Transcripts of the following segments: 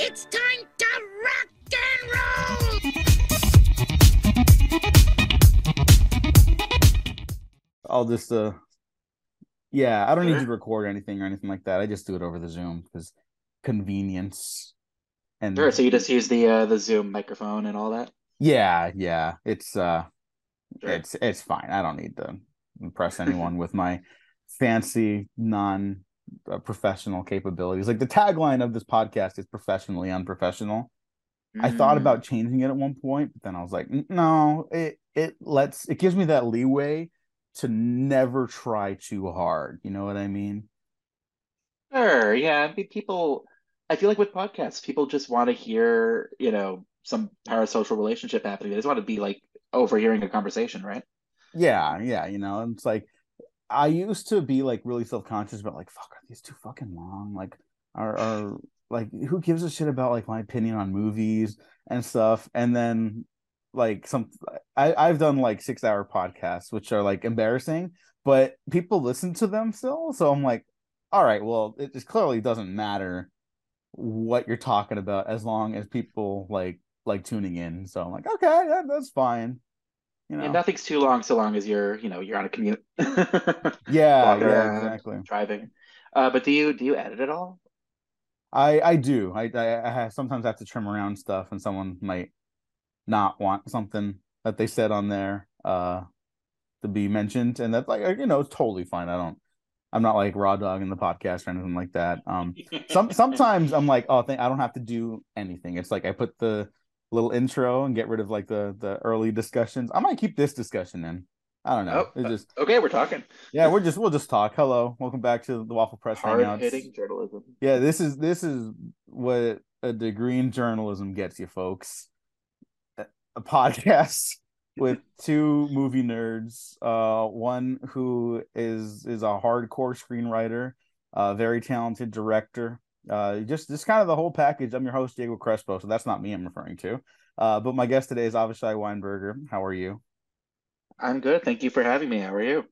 It's time to rock and roll! I'll just uh yeah, I don't need to record anything or anything like that. I just do it over the Zoom because convenience and Sure. So you just use the uh, the Zoom microphone and all that. yeah, yeah. It's uh Sure. it's it's fine. I don't need to impress anyone with my fancy non uh, professional capabilities. Like the tagline of this podcast is professionally unprofessional. I thought Mm. about changing it at one point, but then I was like, no, it it lets it gives me that leeway to never try too hard. You know what I mean? Sure. Yeah. I mean, people. I feel like with podcasts, people just want to hear, you know, some parasocial relationship happening. They just want to be like overhearing a conversation, right? Yeah, yeah, you know, it's like I used to be like really self-conscious about like, fuck, are these too fucking long? Like, are are like who gives a shit about like my opinion on movies and stuff? And then like some I, I've done like six hour podcasts, which are like embarrassing, but people listen to them still. So I'm like, all right, well, it just clearly doesn't matter what you're talking about as long as people like like tuning in. So I'm like, okay, that, that's fine. You know, And nothing's too long so long as you're, you know, you're on a commute. yeah, yeah, exactly. driving. Uh, but do you do you edit at all? I I do. I I, I have, sometimes have to trim around stuff, and someone might not want something that they said on there uh to be mentioned, and that's like you know it's totally fine. I don't. I'm not like raw dog in the podcast or anything like that. Um, some sometimes I'm like, oh, I don't have to do anything. It's like I put the little intro and get rid of like the the early discussions. I might keep this discussion in. I don't know. Oh, It's just Okay, we're talking yeah, we're just we'll just talk. Hello, welcome back to the Waffle Press hard Hangouts. hitting journalism. Yeah, this is this is what a degree in journalism gets you, folks. A a podcast with two movie nerds, uh, one who is is a hardcore screenwriter, a very talented director, uh, just just kind of the whole package. I'm your host Diego Crespo, so that's not me I'm referring to. Uh, but my guest today is Avishai Weinberger. How are you? I'm good. Thank you for having me. How are you?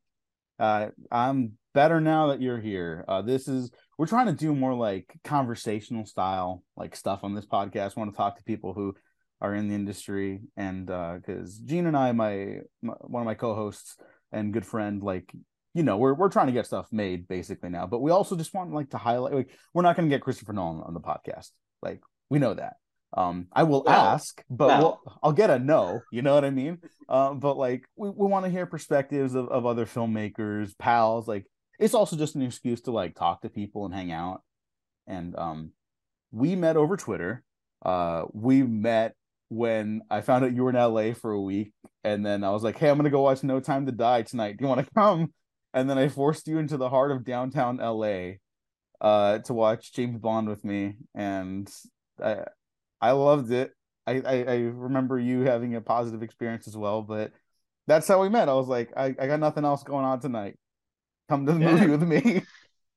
Uh, I'm better now that you're here. Uh, this is we're trying to do more like conversational style like stuff on this podcast. want to talk to people who are in the industry, and because Gene and I, my, my one of my co-hosts and good friend, like you know, we're we're trying to get stuff made basically now, but we also just want like to highlight like we're not going to get Christopher Nolan on the podcast. Like we know that. Um, I will ask, but we'll, I'll get a no. You know what I mean? Um, but like we, we want to hear perspectives of, of other filmmakers, pals. Like it's also just an excuse to like talk to people and hang out. And um, we met over Twitter. Uh, we met when I found out you were in LA for a week, and then I was like, "Hey, I'm gonna go watch No Time to Die tonight. Do you want to come?" And then I forced you into the heart of downtown LA uh, to watch James Bond with me, and I I loved it. I, I I remember you having a positive experience as well, but that's how we met. I was like, I, I got nothing else going on tonight. Come to the Yeah. movie with me.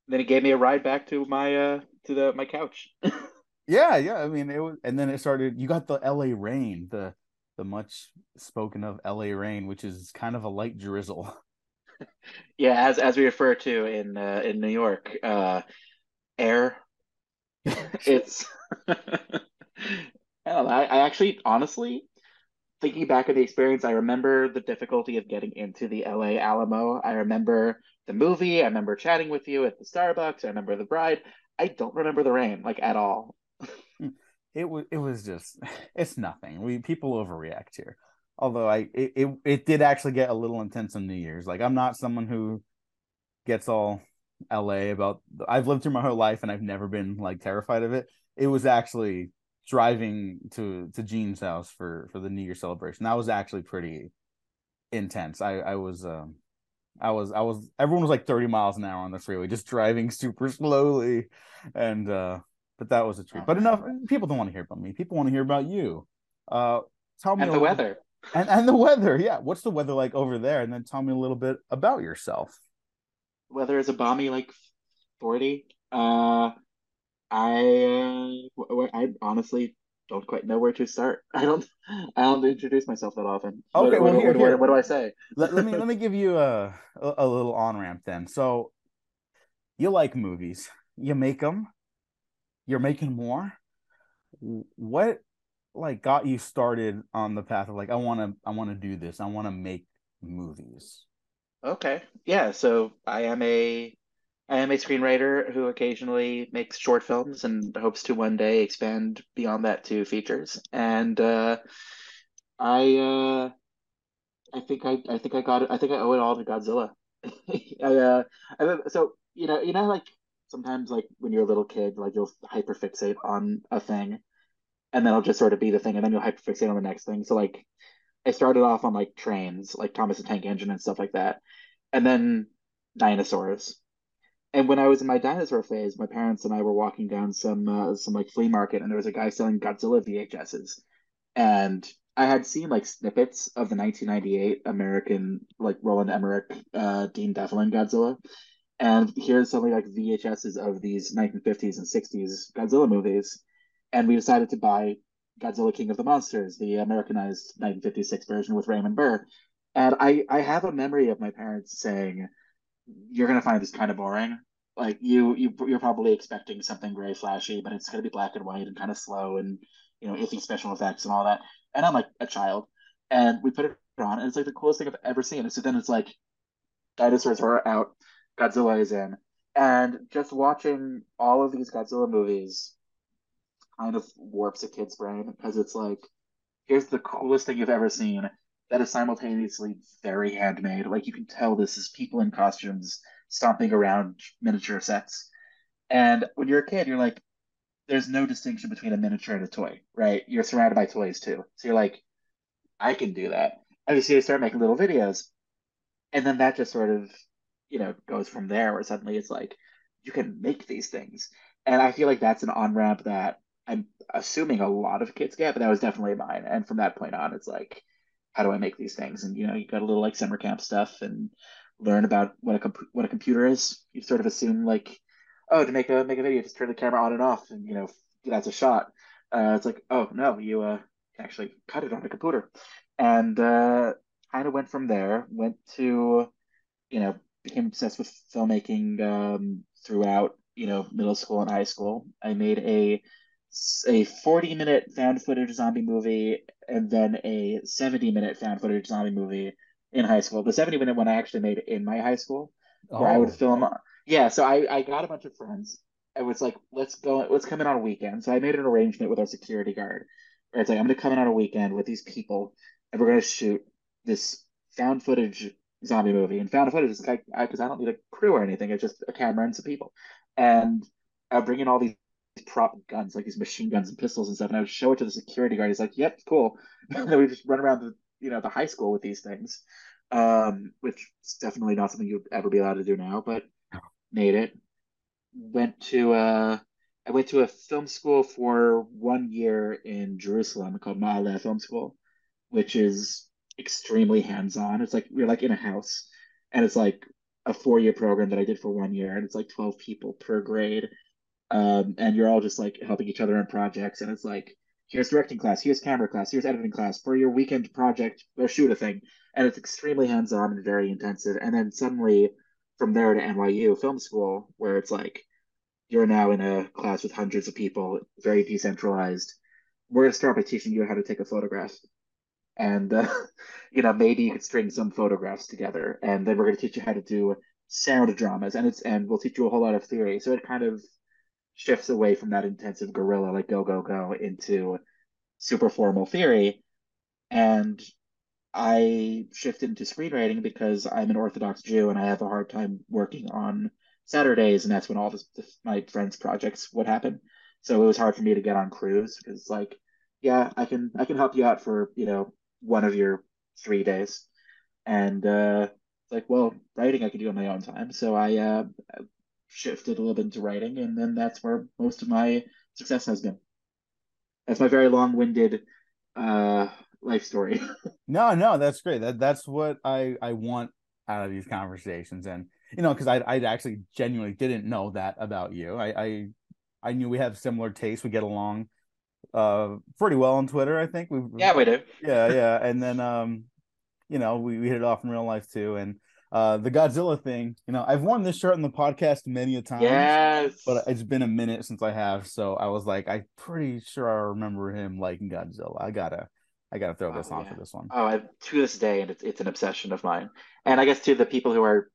Then he gave me a ride back to my uh to the my couch. yeah, yeah. I mean, it was, and then it started. You got the L.A. rain, the the much spoken of L.A. rain, which is kind of a light drizzle. Yeah, as as we refer to in uh, in New York, uh, air. It's I don't know. I, I actually honestly thinking back of the experience, I remember the difficulty of getting into the LA Alamo. I remember the movie. I remember chatting with you at the Starbucks. I remember the bride. I don't remember the rain like at all. it was it was just it's nothing. We people overreact here. Although I it, it it did actually get a little intense on New Year's. Like I'm not someone who gets all LA about I've lived through my whole life and I've never been like terrified of it. It was actually driving to to Gene's house for for the New Year celebration. That was actually pretty intense. I I was um I was I was everyone was like 30 miles an hour on the freeway just driving super slowly and uh but that was a treat. Oh, But enough people don't want to hear about me. People want to hear about you. Uh tell me And the weather. And and the weather. Yeah, what's the weather like over there? And then tell me a little bit about yourself. Weather is a balmy like 40. Uh, I uh, I honestly don't quite know where to start. I don't I don't introduce myself that often. What- Okay, what, well, here, what, what, here. what do I say? Let, let me let me give you a a, a little on ramp then. So you like movies. You make them. You're making more. what like got you started on the path of like I want to I want to do this. I want to make movies. Okay. Yeah, so I am a I am a screenwriter who occasionally makes short films and hopes to one day expand beyond that to features. And uh I uh I think I I think I got it I think I owe it all to Godzilla. I uh I, so you know you know like sometimes like when you're a little kid like you'll hyperfixate on a thing and then it'll just sort of be the thing and then you'll hyperfixate on the next thing. So like I started off on like trains, like Thomas the Tank Engine and stuff like that, and then dinosaurs. And when I was in my dinosaur phase, my parents and I were walking down some uh, some like flea market, and there was a guy selling Godzilla VHSs, and I had seen like snippets of the 1998 American like Roland Emmerich, uh, Dean Devlin Godzilla, and here's something like VHSs of these 1950s and 60s Godzilla movies, and we decided to buy Godzilla King of the Monsters, the Americanized 1956 version with Raymond Burr. And I, I have a memory of my parents saying, "You're gonna find this kind of boring. Like you, you, you're probably expecting something very flashy, but it's gonna be black and white and kind of slow and you know iffy special effects and all that." And I'm like a child, and we put it on, and it's like the coolest thing I've ever seen. And so then it's like, dinosaurs are out, Godzilla is in, and just watching all of these Godzilla movies kind of warps a kid's brain because it's like, here's the coolest thing you've ever seen that is simultaneously very handmade. Like you can tell this is people in costumes stomping around miniature sets. And when you're a kid, you're like, there's no distinction between a miniature and a toy, right? You're surrounded by toys too. So you're like, I can do that. And you see they start making little videos. And then that just sort of, you know, goes from there where suddenly it's like, you can make these things. And I feel like that's an on ramp that I'm assuming a lot of kids get, but that was definitely mine. And from that point on, it's like, how do I make these things? And you know, you got a little like summer camp stuff and learn about what a comp- what a computer is. You sort of assume like, oh, to make a make a video, just turn the camera on and off, and you know, that's a shot. Uh, it's like, oh no, you uh, actually cut it on a computer, and uh, kind of went from there. Went to, you know, became obsessed with filmmaking um, throughout you know middle school and high school. I made a a 40 minute found footage zombie movie and then a 70 minute found footage zombie movie in high school. The 70 minute one I actually made in my high school where oh. I would oh. film. Yeah, so I, I got a bunch of friends. I was like, let's go, let's come in on a weekend. So I made an arrangement with our security guard. Where it's like, I'm going to come in on a weekend with these people and we're going to shoot this found footage zombie movie. And found footage is like, because I, I don't need a crew or anything, it's just a camera and some people. And I bring in all these prop guns, like these machine guns and pistols and stuff. And I would show it to the security guard. He's like, "Yep, cool." and then we just run around the you know the high school with these things, um, which is definitely not something you'd ever be allowed to do now. But made it. Went to uh, I went to a film school for one year in Jerusalem called Ma'aleh Film School, which is extremely hands-on. It's like we're like in a house, and it's like a four-year program that I did for one year, and it's like twelve people per grade um, and you're all just like helping each other on projects, and it's like here's directing class, here's camera class, here's editing class for your weekend project or shoot a thing, and it's extremely hands-on and very intensive. And then suddenly, from there to NYU Film School, where it's like you're now in a class with hundreds of people, very decentralized. We're gonna start by teaching you how to take a photograph, and uh, you know maybe you could string some photographs together, and then we're gonna teach you how to do sound dramas, and it's and we'll teach you a whole lot of theory. So it kind of shifts away from that intensive guerrilla like go go go into super formal theory. And i shifted into screenwriting because i'm an orthodox jew and i have a hard time working on saturdays. And that's when all this, my friends projects would happen. So it was hard for me to get on crews because like yeah i can i can help you out for you know one of your three days. And uh like well writing i can do on my own time. So i uh shifted a little bit into writing, and then that's where most of my success has been. That's my very long-winded uh, life story. no, no, that's great. That that's what I I want out of these conversations, and you know, because I I actually genuinely didn't know that about you. I I, I knew we have similar tastes. We get along uh pretty well on Twitter. I think we yeah we do yeah yeah, and then um you know we, we hit it off in real life too, and uh, the Godzilla thing. You know, I've worn this shirt on the podcast many a time. Yes. But it's been a minute since I have, so I was like, I'm pretty sure I remember him liking Godzilla. I gotta, I gotta throw this Oh, on yeah. for this one. Oh, I, to this day, and it's it's an obsession of mine. And I guess to the people who are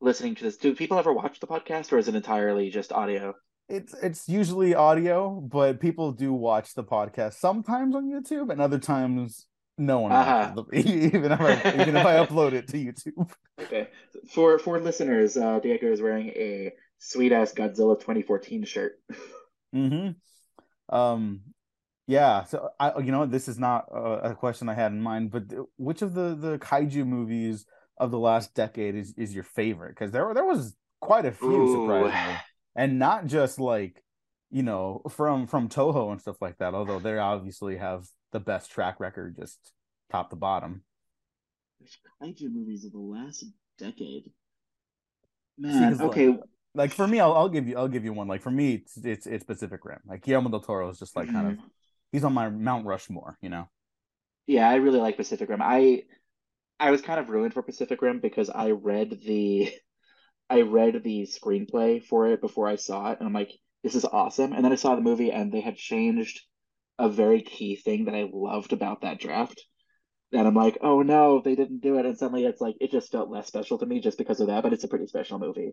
listening to this, do people ever watch the podcast, or is it entirely just audio? It's it's usually audio, but people do watch the podcast sometimes on YouTube, and other times no one Uh-huh. even if I even if I upload it to YouTube. Okay. For for listeners, uh, Diego is wearing a sweet ass Godzilla 2014 shirt. hmm Um, yeah. So I, you know, this is not a, a question I had in mind, but th- which of the the kaiju movies of the last decade is is your favorite? Because there there was quite a few Ooh. surprisingly, and not just like you know from from Toho and stuff like that. Although they obviously have the best track record, just top to bottom. Kaiju movies of the last decade. See, Man, like- okay. Like for me, I'll, I'll give you I'll give you one. Like for me, it's it's, it's Pacific Rim. Like Guillermo del Toro is just like kind of mm-hmm. he's on my Mount Rushmore. You know. Yeah, I really like Pacific Rim. I I was kind of ruined for Pacific Rim because I read the I read the screenplay for it before I saw it, and I'm like, this is awesome. And then I saw the movie, and they had changed a very key thing that I loved about that draft. And I'm like, oh no, they didn't do it. And suddenly it's like it just felt less special to me just because of that, but it's a pretty special movie.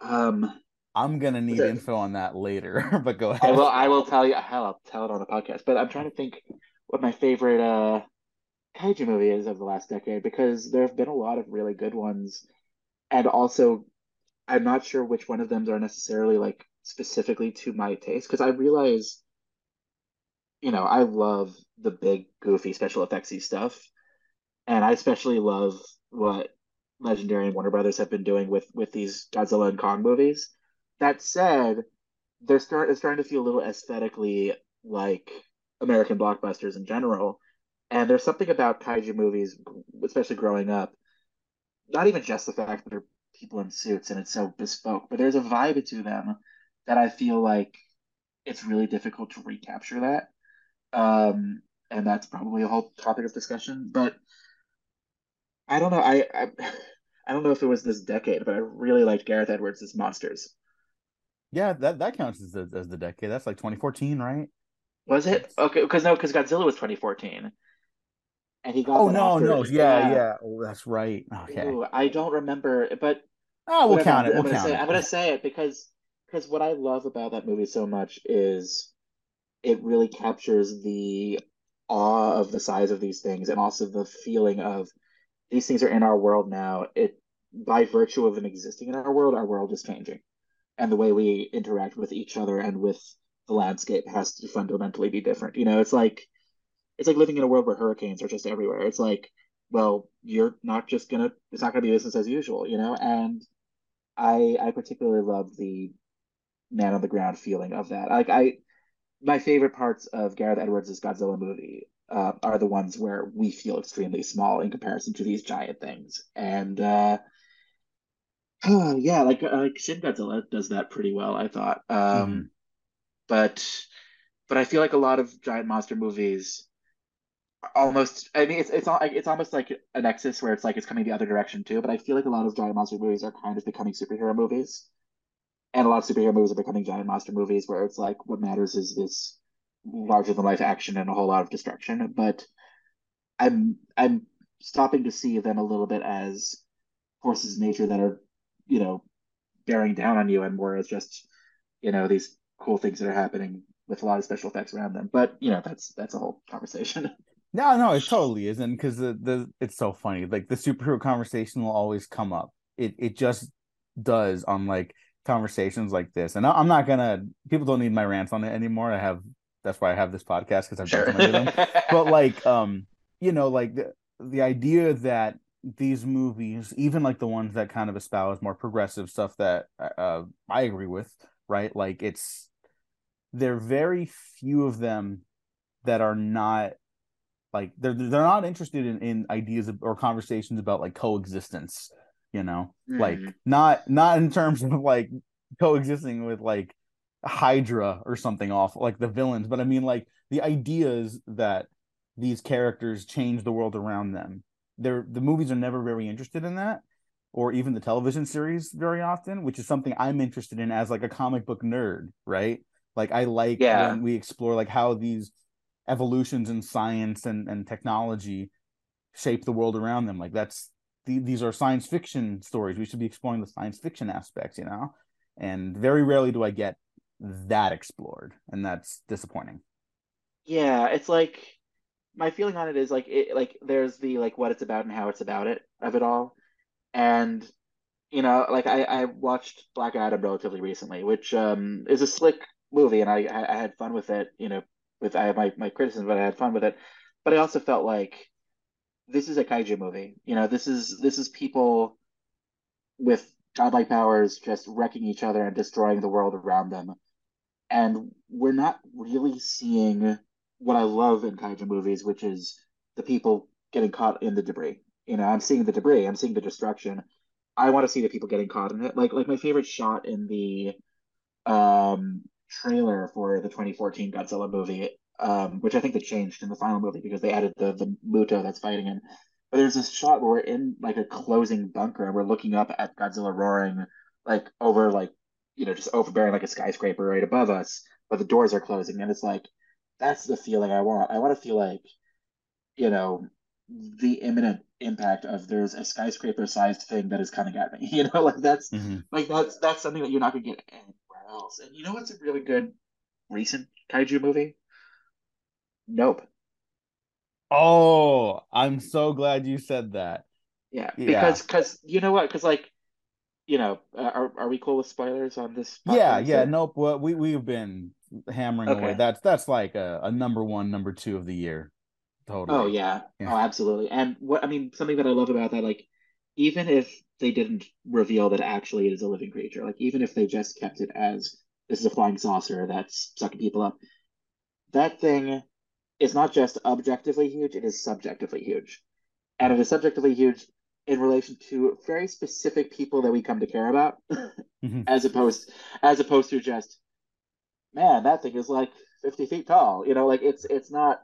Um, I'm gonna need Okay. info on that later, but go ahead. I will I will tell you hell, I'll tell it on the podcast. But I'm trying to think what my favorite uh kaiju movie is of the last decade because there have been a lot of really good ones. And also I'm not sure which one of them are necessarily like specifically to my taste because I realize you know, I love the big goofy special effectsy stuff. And I especially love what Legendary and Warner Brothers have been doing with with these Godzilla and Kong movies. That said, they're start it's starting to feel a little aesthetically like American blockbusters in general. And there's something about kaiju movies, especially growing up, not even just the fact that they're people in suits and it's so bespoke, but there's a vibe to them that I feel like it's really difficult to recapture that. Um, and that's probably a whole topic of discussion. But I don't know. I, I I don't know if it was this decade, but I really liked Gareth Edwards' Monsters. yeah, that that counts as the, as the decade. That's like 2014, right? Was it? Okay, because no, because Godzilla was 2014, and he got Oh no, no, yeah, yeah. Oh, that's right. Okay. Ooh, I don't remember, but Oh, we'll whatever, count it. I'm We'll gonna count say it. I'm gonna say it because because what I love about that movie so much is it really captures the awe of the size of these things and also the feeling of these things are in our world now. It by virtue of them existing in our world, our world is changing, and the way we interact with each other and with the landscape has to fundamentally be different. You know, it's like it's like living in a world where hurricanes are just everywhere. It's like, well, you're not just gonna it's not gonna be business as usual, you know? And I I particularly love the man on the ground feeling of that. Like I my favorite parts of Gareth Edwards' Godzilla movie uh, are the ones where we feel extremely small in comparison to these giant things. And uh yeah, like like Shin Godzilla does that pretty well, I thought. Um Mhm. but but I feel like a lot of giant monster movies almost I mean it's it's all it's almost like a nexus where it's like it's coming the other direction too, but I feel like a lot of giant monster movies are kind of becoming superhero movies. And a lot of superhero movies are becoming giant monster movies where it's like what matters is this larger than life action and a whole lot of destruction. But I'm I'm stopping to see them a little bit as forces of nature that are, you know, bearing down on you and more as just, you know, these cool things that are happening with a lot of special effects around them. But you know, that's that's a whole conversation. No, no, it totally isn't because the, the it's so funny. Like the superhero conversation will always come up. It it just does on like conversations like this. And I, I'm not gonna. People don't need my rants on it anymore. I have. That's why I have this podcast because I've done so many of them. But like, um, you know, like the the idea that these movies, even like the ones that kind of espouse more progressive stuff that uh, I agree with, right? Like it's there are very few of them that are not like they're they're not interested in, in ideas of, or conversations about like coexistence you know like Mhm. not not in terms of like coexisting with like hydra or something off like the villains but i mean like the ideas that these characters change the world around them they're the movies are never very interested in that or even the television series very often, which is something I'm interested in as like a comic book nerd, right? Like I like Yeah. when we explore like how these evolutions in science and, and technology shape the world around them. Like that's the, these are science fiction stories. We should be exploring the science fiction aspects, you know? And very rarely do I get that explored, and that's disappointing. Yeah, it's like my feeling on it is like it like there's the like what it's about and how it's about it of it all. And you know, like I I watched Black Adam relatively recently, which um is a slick movie and I I, had fun with it, you know, with I have my my criticism, but I had fun with it. But I also felt like this is a kaiju movie. You know, this is this is people with godlike powers just wrecking each other and destroying the world around them. And we're not really seeing what I love in kaiju movies, which is the people getting caught in the debris. You know, I'm seeing the debris, I'm seeing the destruction. I want to see the people getting caught in it. Like like my favorite shot in the um trailer for the 2014 Godzilla movie, um, which I think they changed in the final movie because they added the the Muto that's fighting him. But there's this shot where we're in like a closing bunker and we're looking up at Godzilla roaring like over like you know just overbearing like a skyscraper right above us, but the doors are closing and it's like that's the feeling I want. I want to feel like you know the imminent impact of there's a skyscraper sized thing that is coming at me. You know, like that's Mhm. like that's that's something that you're not gonna get anywhere else. And you know what's a really good recent kaiju movie? Nope. Oh, I'm so glad you said that. Yeah, Yeah. because because you know what? Because like you know, uh, are are we cool with spoilers on this Yeah, podcast? yeah, nope. Well, we we've been hammering away. That's that's like a, a number one, number two of the year. Totally. Oh yeah. Yeah. Oh, absolutely. And what I mean, something that I love about that, like, even if they didn't reveal that actually it is a living creature, like even if they just kept it as this is a flying saucer that's sucking people up, that thing is not just objectively huge, it is subjectively huge. And it is subjectively huge in relation to very specific people that we come to care about, Mhm. as opposed as opposed to just, man, that thing is like 50 feet tall. You know, like it's it's not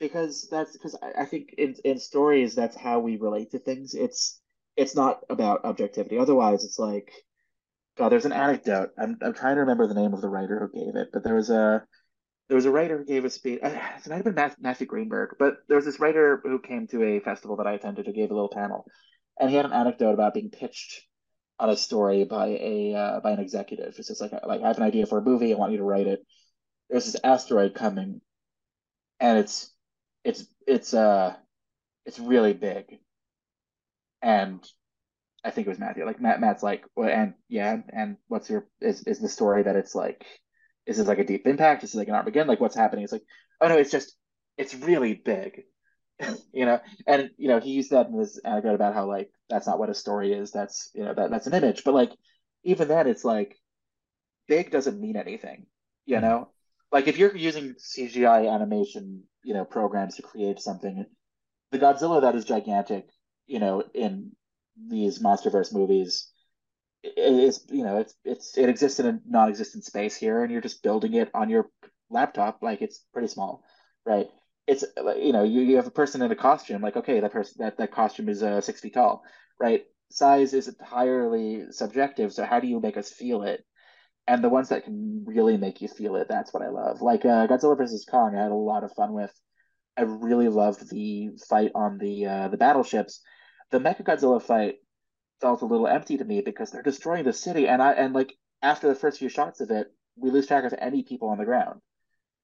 because that's because I, I think in in stories that's how we relate to things. It's it's not about objectivity. Otherwise, it's like God. There's an anecdote. I'm I'm trying to remember the name of the writer who gave it, but there was a there was a writer who gave a speech. Uh, it might have been Matthew Greenberg, but there was this writer who came to a festival that I attended who gave a little panel, and he had an anecdote about being pitched on a story by a uh, by an executive. It's just like like I have an idea for a movie. I want you to write it. There's this asteroid coming, and it's it's it's uh it's really big, and I think it was Matthew. Like Matt, Matt's like, well, and yeah, and what's your is is the story that it's like, is this like a deep impact? Is this like an Armageddon? Like what's happening? It's like, oh no, it's just it's really big, you know. And you know, he used that in his anecdote about how like that's not what a story is. That's you know that that's an image. But like even then, it's like big doesn't mean anything, you Mhm. know. Like if you're using CGI animation, you know, programs to create something, the Godzilla that is gigantic, you know, in these MonsterVerse movies it is you know it's it's it exists in a non-existent space here and you're just building it on your laptop like it's pretty small right? It's you know you, you have a person in a costume like okay that person that that costume is uh, six feet tall right? Size is entirely subjective so how do you make us feel it? And the ones that can really make you feel it that's what i love. Like uh, godzilla versus kong i had a lot of fun with. I really loved the fight on the uh, the battleships. The Mechagodzilla fight felt a little empty to me because they're destroying the city, and I and like after the first few shots of it, we lose track of any people on the ground.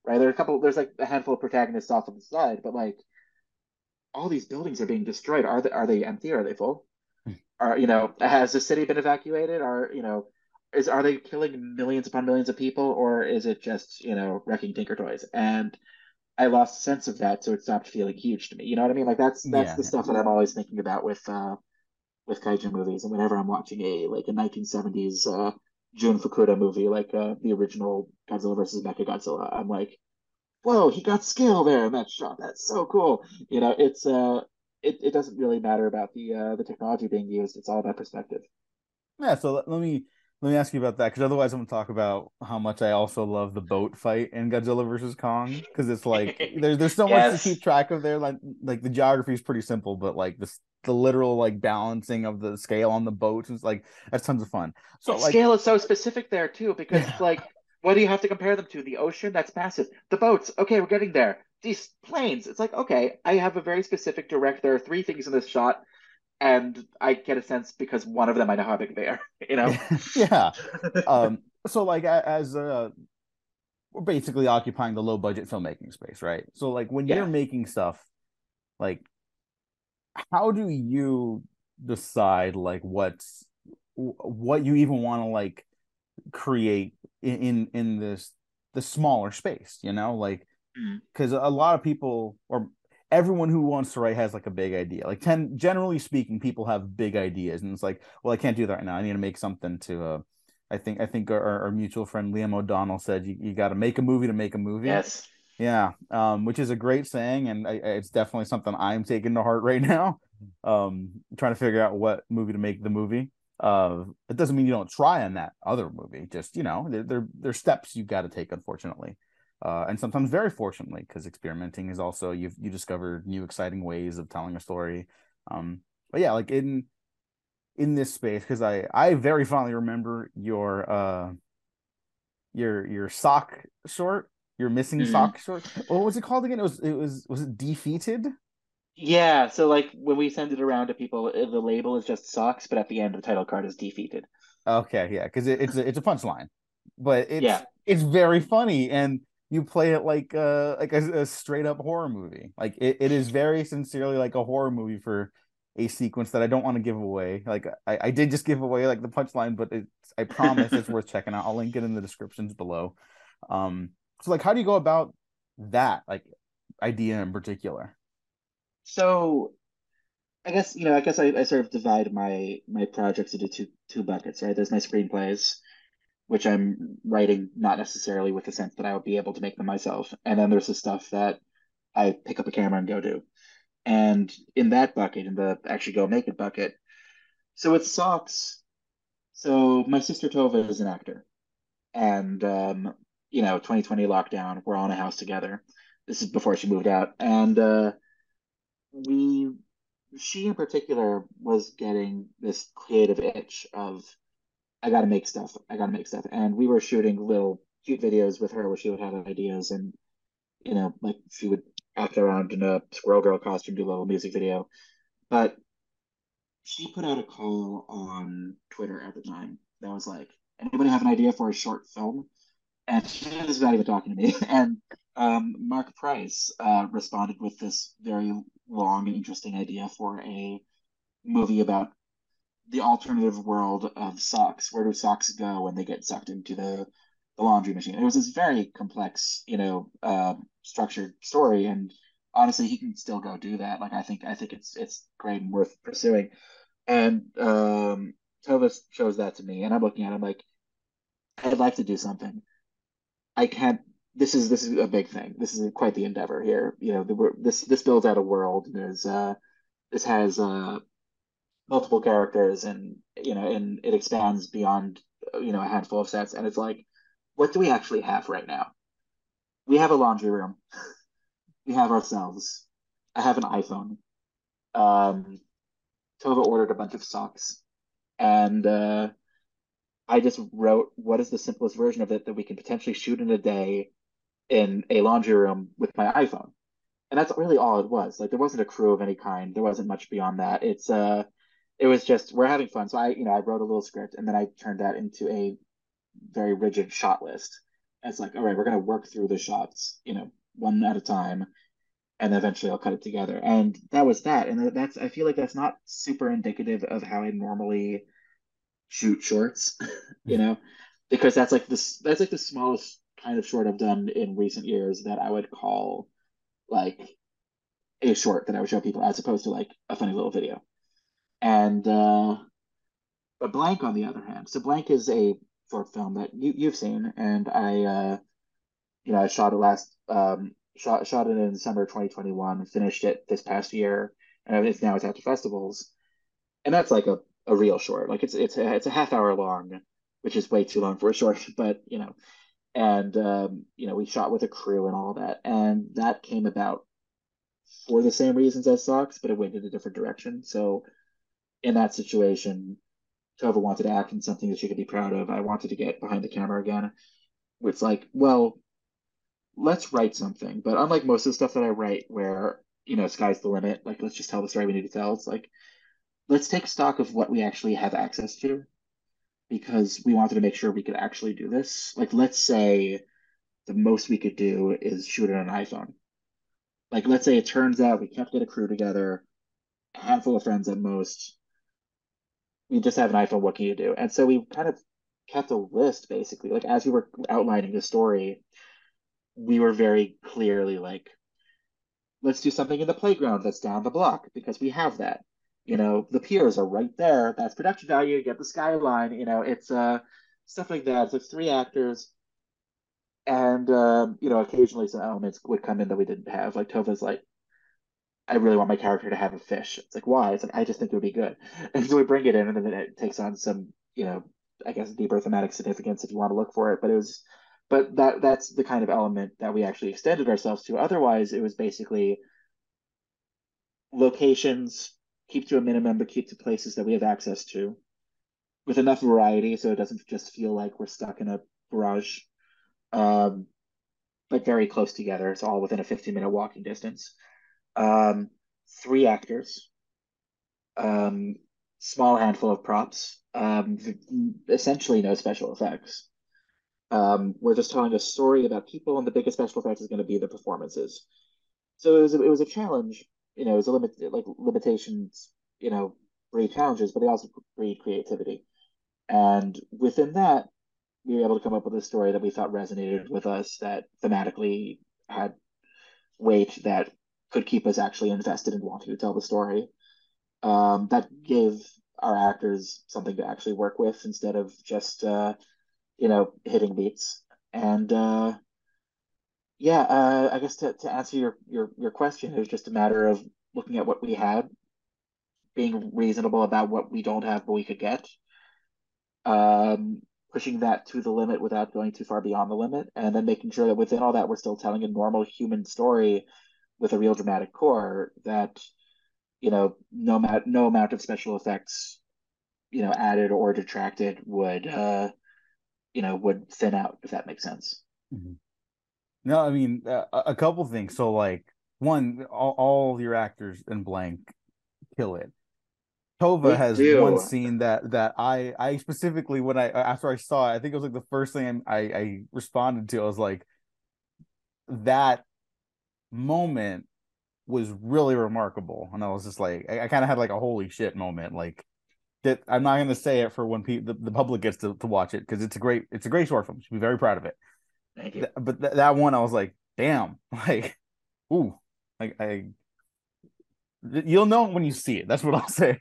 Right? There are a couple. There's like a handful of protagonists off on the side, but like all these buildings are being destroyed. Are they are they empty? Are they full? Are you know has the city been evacuated? Are you know is are they killing millions upon millions of people, or is it just you know wrecking Tinker Toys? And I lost sense of that, so it stopped feeling huge to me. You know what I mean? Like that's that's Yeah, the stuff that I'm always thinking about with uh with kaiju movies, and whenever I'm watching a like a 1970s uh Jun Fukuda movie, like uh the original Godzilla versus Mechagodzilla, I'm like, whoa, he got skill there in that shot. That's so cool. You know, it's uh it, it doesn't really matter about the uh the technology being used. It's all about perspective. Yeah, so let, let me let me ask you about that because otherwise I'm gonna talk about how much I also love the boat fight in Godzilla versus Kong because it's like there's there's so much to keep track of there. Like like the geography is pretty simple, but like the the literal like balancing of the scale on the boats is like that's tons of fun. So like scale is so specific there too, because Yeah. like, what do you have to compare them to? The ocean, that's massive. The boats, okay, we're getting there. These planes, it's like, okay, I have a very specific direct. There are three things in this shot, and I get a sense because one of them I know how big they are. You know? yeah. Um. So like as uh, we're basically occupying the low budget filmmaking space, right? So like when Yeah. you're making stuff, like how do you decide like what's what you even want to like create in in, in this the smaller space you know? Like because a lot of people or everyone who wants to write has like a big idea. Like ten generally speaking people have big ideas and it's like well i can't do that right now. I need to make something to uh i think i think our, our mutual friend liam o'donnell said you, you got to make a movie to make a movie. Yes. Yeah, um, which is a great saying, and I, it's definitely something I'm taking to heart right now. Um, trying to figure out what movie to make the movie. Uh, it doesn't mean you don't try on that other movie. Just you know, there there there's steps you've got to take, unfortunately, uh, and sometimes very fortunately, because experimenting is also you you discover new exciting ways of telling a story. Um, but yeah, like in in this space, because I I very fondly remember your uh your your sock short your missing Mhm. sock short. What was it called again? It was it was was it defeated? Yeah, so like when we send it around to people, the label is just socks, but at the end the title card is defeated. Okay, yeah, because it, it's a it's a punchline, but it's Yeah. it's very funny, and you play it like uh like a, a straight up horror movie. Like it, it is very sincerely like a horror movie for a sequence that I don't want to give away. Like I, I did just give away like the punchline, but it's I promise it's worth checking out. I'll link it in the descriptions below. Um, so like, how do you go about that like idea in particular? So I guess, you know, I guess I, I sort of divide my my projects into two two buckets, right? There's my screenplays, which I'm writing not necessarily with the sense that I would be able to make them myself. And then there's the stuff that I pick up a camera and go do. And in that bucket, in the actually go make it bucket, so it's socks. So my sister Tova is an actor, and um, you know, 2020 lockdown, we're all in a house together. This is before she moved out, and uh, we, she in particular, was getting this creative itch of I got to make stuff. I got to make stuff, and we were shooting little cute videos with her where she would have ideas, and you know, like she would act around in a squirrel girl costume, do a little music video, but she put out a call on Twitter at the time that was like, anybody have an idea for a short film? And she was not even talking to me. And um, Mark Price uh, responded with this very long and interesting idea for a movie about the alternative world of socks. Where do socks go when they get sucked into the, the laundry machine? It was this very complex, you know, uh, structured story. And honestly, he can still go do that. Like I think I think it's it's great and worth pursuing. And um, Tovis shows that to me, and I'm looking at him like, I'd like to do something. I can't. This is this is a big thing. This is quite the endeavor here. You know, the, this this builds out a world. There's uh, this has uh, multiple characters, and you know, and it expands beyond you know a handful of sets. And it's like, what do we actually have right now? We have a laundry room. we have ourselves. I have an iPhone. Um, Tova ordered a bunch of socks, and uh, I just wrote what is the simplest version of it that we can potentially shoot in a day in a laundry room with my iPhone. And that's really all it was. Like there wasn't a crew of any kind. There wasn't much beyond that. It's uh it was just we're having fun. So I, you know, I wrote a little script and then I turned that into a very rigid shot list. It's like, all right, we're gonna work through the shots, you know, one at a time, and eventually I'll cut it together. And that was that. And that's I feel like that's not super indicative of how I normally shoot shorts, you know, because that's like this that's like the smallest kind of short I've done in recent years that I would call like a short that I would show people as opposed to like a funny little video. And uh but Blank on the other hand, so Blank is a short film that you you've seen and I uh you know I shot it last um shot shot it in summer 2021, finished it this past year, and it's now it's at the festivals. And that's like a a real short. Like it's it's a, it's a half hour long which is way too long for a short, but you know, and um, you know, we shot with a crew and all that, and that came about for the same reasons as Socks, but it went in a different direction. So in that situation, Tova wanted to act in something that she could be proud of. I wanted to get behind the camera again. It's like, well, let's write something. But unlike most of the stuff that I write, where you know, sky's the limit, like let's just tell the story we need to tell. It's like, let's take stock of what we actually have access to, because we wanted to make sure we could actually do this. Like, let's say the most we could do is shoot it on an iPhone. Like, let's say it turns out we can't get a crew together, a handful of friends at most. We just have an iPhone. What can you do? And so we kind of kept a list, basically. Like as we were outlining the story, we were very clearly like, let's do something in the playground that's down the block because we have that. You know, the piers are right there. That's production value. You get the skyline. You know, it's uh stuff like that. So it's three actors and um, you know, occasionally some elements would come in that we didn't have. Like Tova's like, I really want my character to have a fish. It's like why? It's like I just think it would be good, and so we bring it in, and then it takes on some, you know, I guess deeper thematic significance if you want to look for it. But it was, but that that's the kind of element that we actually extended ourselves to. Otherwise, it was basically locations, keep to a minimum, but keep to places that we have access to, with enough variety so it doesn't just feel like we're stuck in a garage um, but very close together. It's all within a 15 minute walking distance. Um, three actors, um, small handful of props, um, essentially no special effects. Um, we're just telling a story about people, and the biggest special effects is going to be the performances. So it was it was a challenge. You know, it was a limit like limitations. You know, breed challenges, but they also breed creativity. And within that, we were able to come up with a story that we thought resonated with us, that thematically had weight, that could keep us actually invested in wanting to tell the story. Um, that gave our actors something to actually work with instead of just uh, you know hitting beats. And uh, yeah, uh, I guess to, to answer your, your your question, it was just a matter of looking at what we had, being reasonable about what we don't have but we could get, um, pushing that to the limit without going too far beyond the limit, and then making sure that within all that we're still telling a normal human story with a real dramatic core that you know no amount no amount of special effects you know added or detracted would uh you know would thin out if that makes sense mm-hmm. No i mean uh, a couple things so like one all, all your actors in blank kill it Tova has do. one scene that that I I specifically when I after I saw it, I think it was like the first thing I I responded to. I was like, that moment was really remarkable, and I was just like, I, I kind of had like a holy shit moment. Like that, I'm not going to say it for when people the, the public gets to, to watch it because it's a great it's a great short film. You should be very proud of it. Thank you. but th- that one, I was like, damn, like, ooh, like I. You'll know when you see it. That's what I'll say.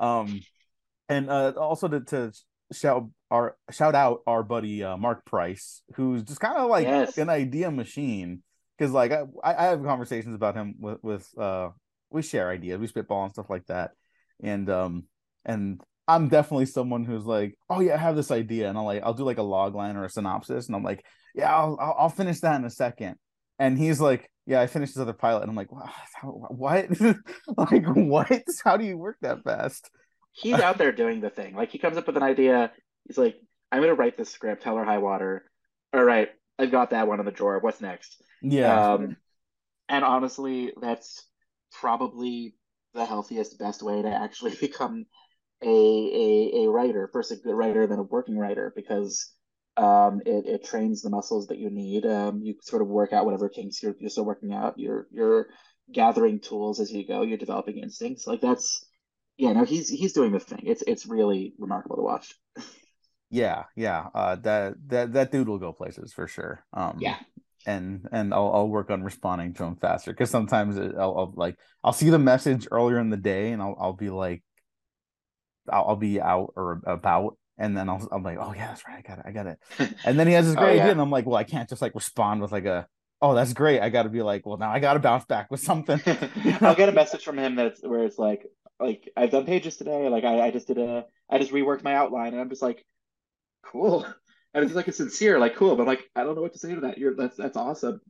Um, and uh, also to, to shout our shout out our buddy uh, Mark Price, who's just kind of like yes. an idea machine. Because like I, I have conversations about him with with uh we share ideas, we spitball and stuff like that, and um and I'm definitely someone who's like, oh yeah, I have this idea, and I'll like I'll do like a log line or a synopsis, and I'm like, yeah, I'll I'll, I'll finish that in a second, and he's like, yeah, I finished this other pilot, and I'm like, wow, what? like, what? How do you work that fast? He's out there doing the thing. Like, he comes up with an idea. He's like, I'm gonna write this script, hell or high water. All right, I've got that one in the drawer. What's next? Yeah. Um, and honestly, that's probably the healthiest, best way to actually become a a, a writer. First, a good writer, then a working writer, because um, it, it trains the muscles that you need. Um, you sort of work out whatever kinks you're, you're still working out. You're you're gathering tools as you go. You're developing instincts. Like that's yeah. No, he's he's doing the thing. It's it's really remarkable to watch. yeah, yeah. Uh, that that that dude will go places for sure. Um, yeah. And and I'll I'll work on responding to him faster because sometimes it, I'll, I'll like I'll see the message earlier in the day and I'll I'll be like I'll, I'll be out or about and then I'll, I'm like, oh yeah, that's right, I got it, I got it. And then he has this oh, great oh, yeah. idea, and I'm like, well, I can't just like respond with like a, oh, that's great. I got to be like, well, now I got to bounce back with something. I'll get a message from him that's where it's like, like I've done pages today, like I, I just did a, I just reworked my outline, and I'm just like, cool. And it's like a sincere, like cool, but like I don't know what to say to that. You're that's that's awesome.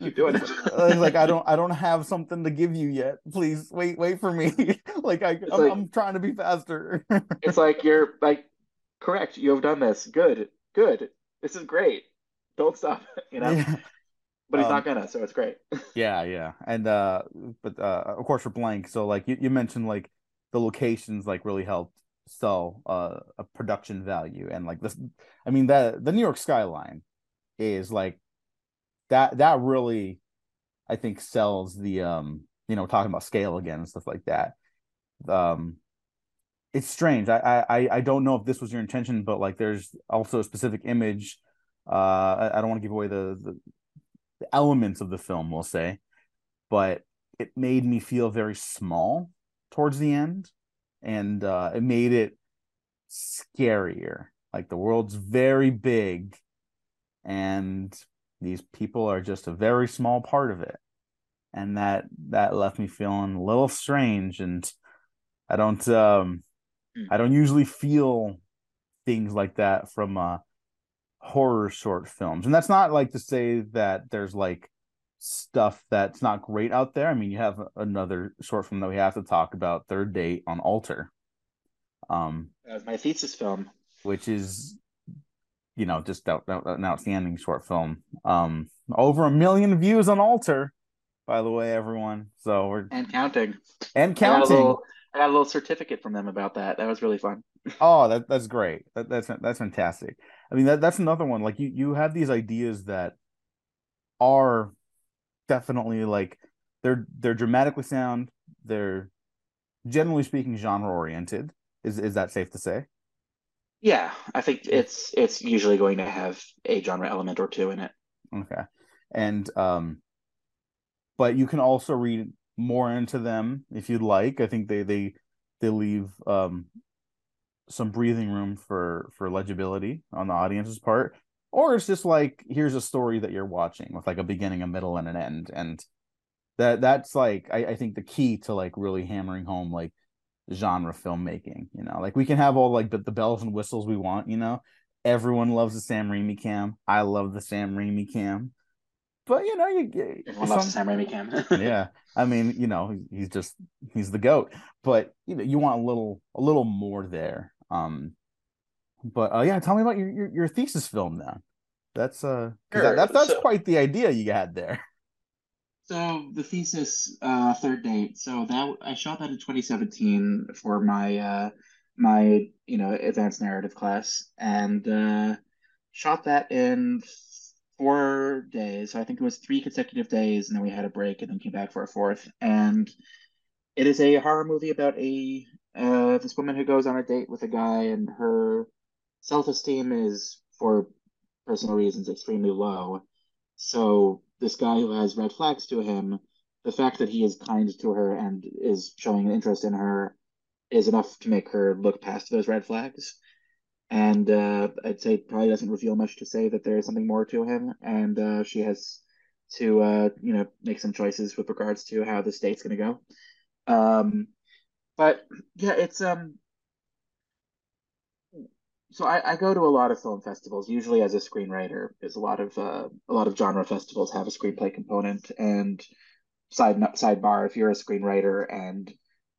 Keep doing it. like I don't I don't have something to give you yet. Please wait wait for me. like I I'm, like- I'm trying to be faster. It's like you're like correct. You have done this. Good, good. This is great. Don't stop. You know. yeah. But he's Um, not gonna, so it's great. yeah, yeah. And uh but uh of course we're blank. So like you, you mentioned like the locations like really helped sell uh a production value and like this I mean that the New York skyline is like that that really I think sells the um you know talking about scale again and stuff like that. Um it's strange. I I I don't know if this was your intention, but like there's also a specific image. Uh I, I don't want to give away the, the the elements of the film, we'll say, but it made me feel very small towards the end, and uh, it made it scarier. Like the world's very big, and these people are just a very small part of it, and that that left me feeling a little strange. And I don't um, Hmm. I don't usually feel things like that from uh horror short films. And that's not like to say that there's like stuff that's not great out there. I mean, you have another short film that we have to talk about, Third Date on Alter. Um, That was my thesis film. which is you know, just an outstanding short film. Um over a million views on Alter, by the way, everyone. So we're And counting. and I got a counting. little I got a little certificate from them about that. That was really fun. Oh, that that's great. That, that's that's fantastic. I mean, that that's another one. Like you you have these ideas that are definitely like they're they're dramatically sound. They're generally speaking genre oriented. Is is that safe to say? Yeah, I think it's it's usually going to have a genre element or two in it. Okay. And um but you can also read more into them if you'd like. I think they they they leave um some breathing room for for legibility on the audience's part. Or it's just like here's a story that you're watching with like a beginning, a middle, and an end. And that that's like I, I think the key to like really hammering home like genre filmmaking, you know. Like we can have all like the, the bells and whistles we want, you know. Everyone loves the Sam Raimi cam. I love the Sam Raimi cam. But you know, you Everyone loves the Sam Raimi cam. yeah. I mean, you know, he's just he's the goat. But you know, you want a little a little more there. Um but uh yeah, tell me about your your, your thesis film now. That's uh that, Sure. that's that's So- quite the idea you had there. So the thesis, uh, third date. So that I shot that in 2017 for my uh, my you know advanced narrative class, and uh, shot that in four days. So I think it was three consecutive days, and then we had a break, and then came back for a fourth. And it is a horror movie about a uh, this woman who goes on a date with a guy, and her self-esteem is for personal reasons extremely low. So this guy who has red flags to him, the fact that he is kind to her and is showing an interest in her is enough to make her look past those red flags. And uh, I'd say probably doesn't reveal much to say that there is something more to him, and uh, she has to uh, you know make some choices with regards to how the state's going to go. Um, but yeah, it's um. So I, I go to a lot of film festivals, usually as a screenwriter. There's a lot of uh, a lot of genre festivals have a screenplay component. And side sidebar, if you're a screenwriter and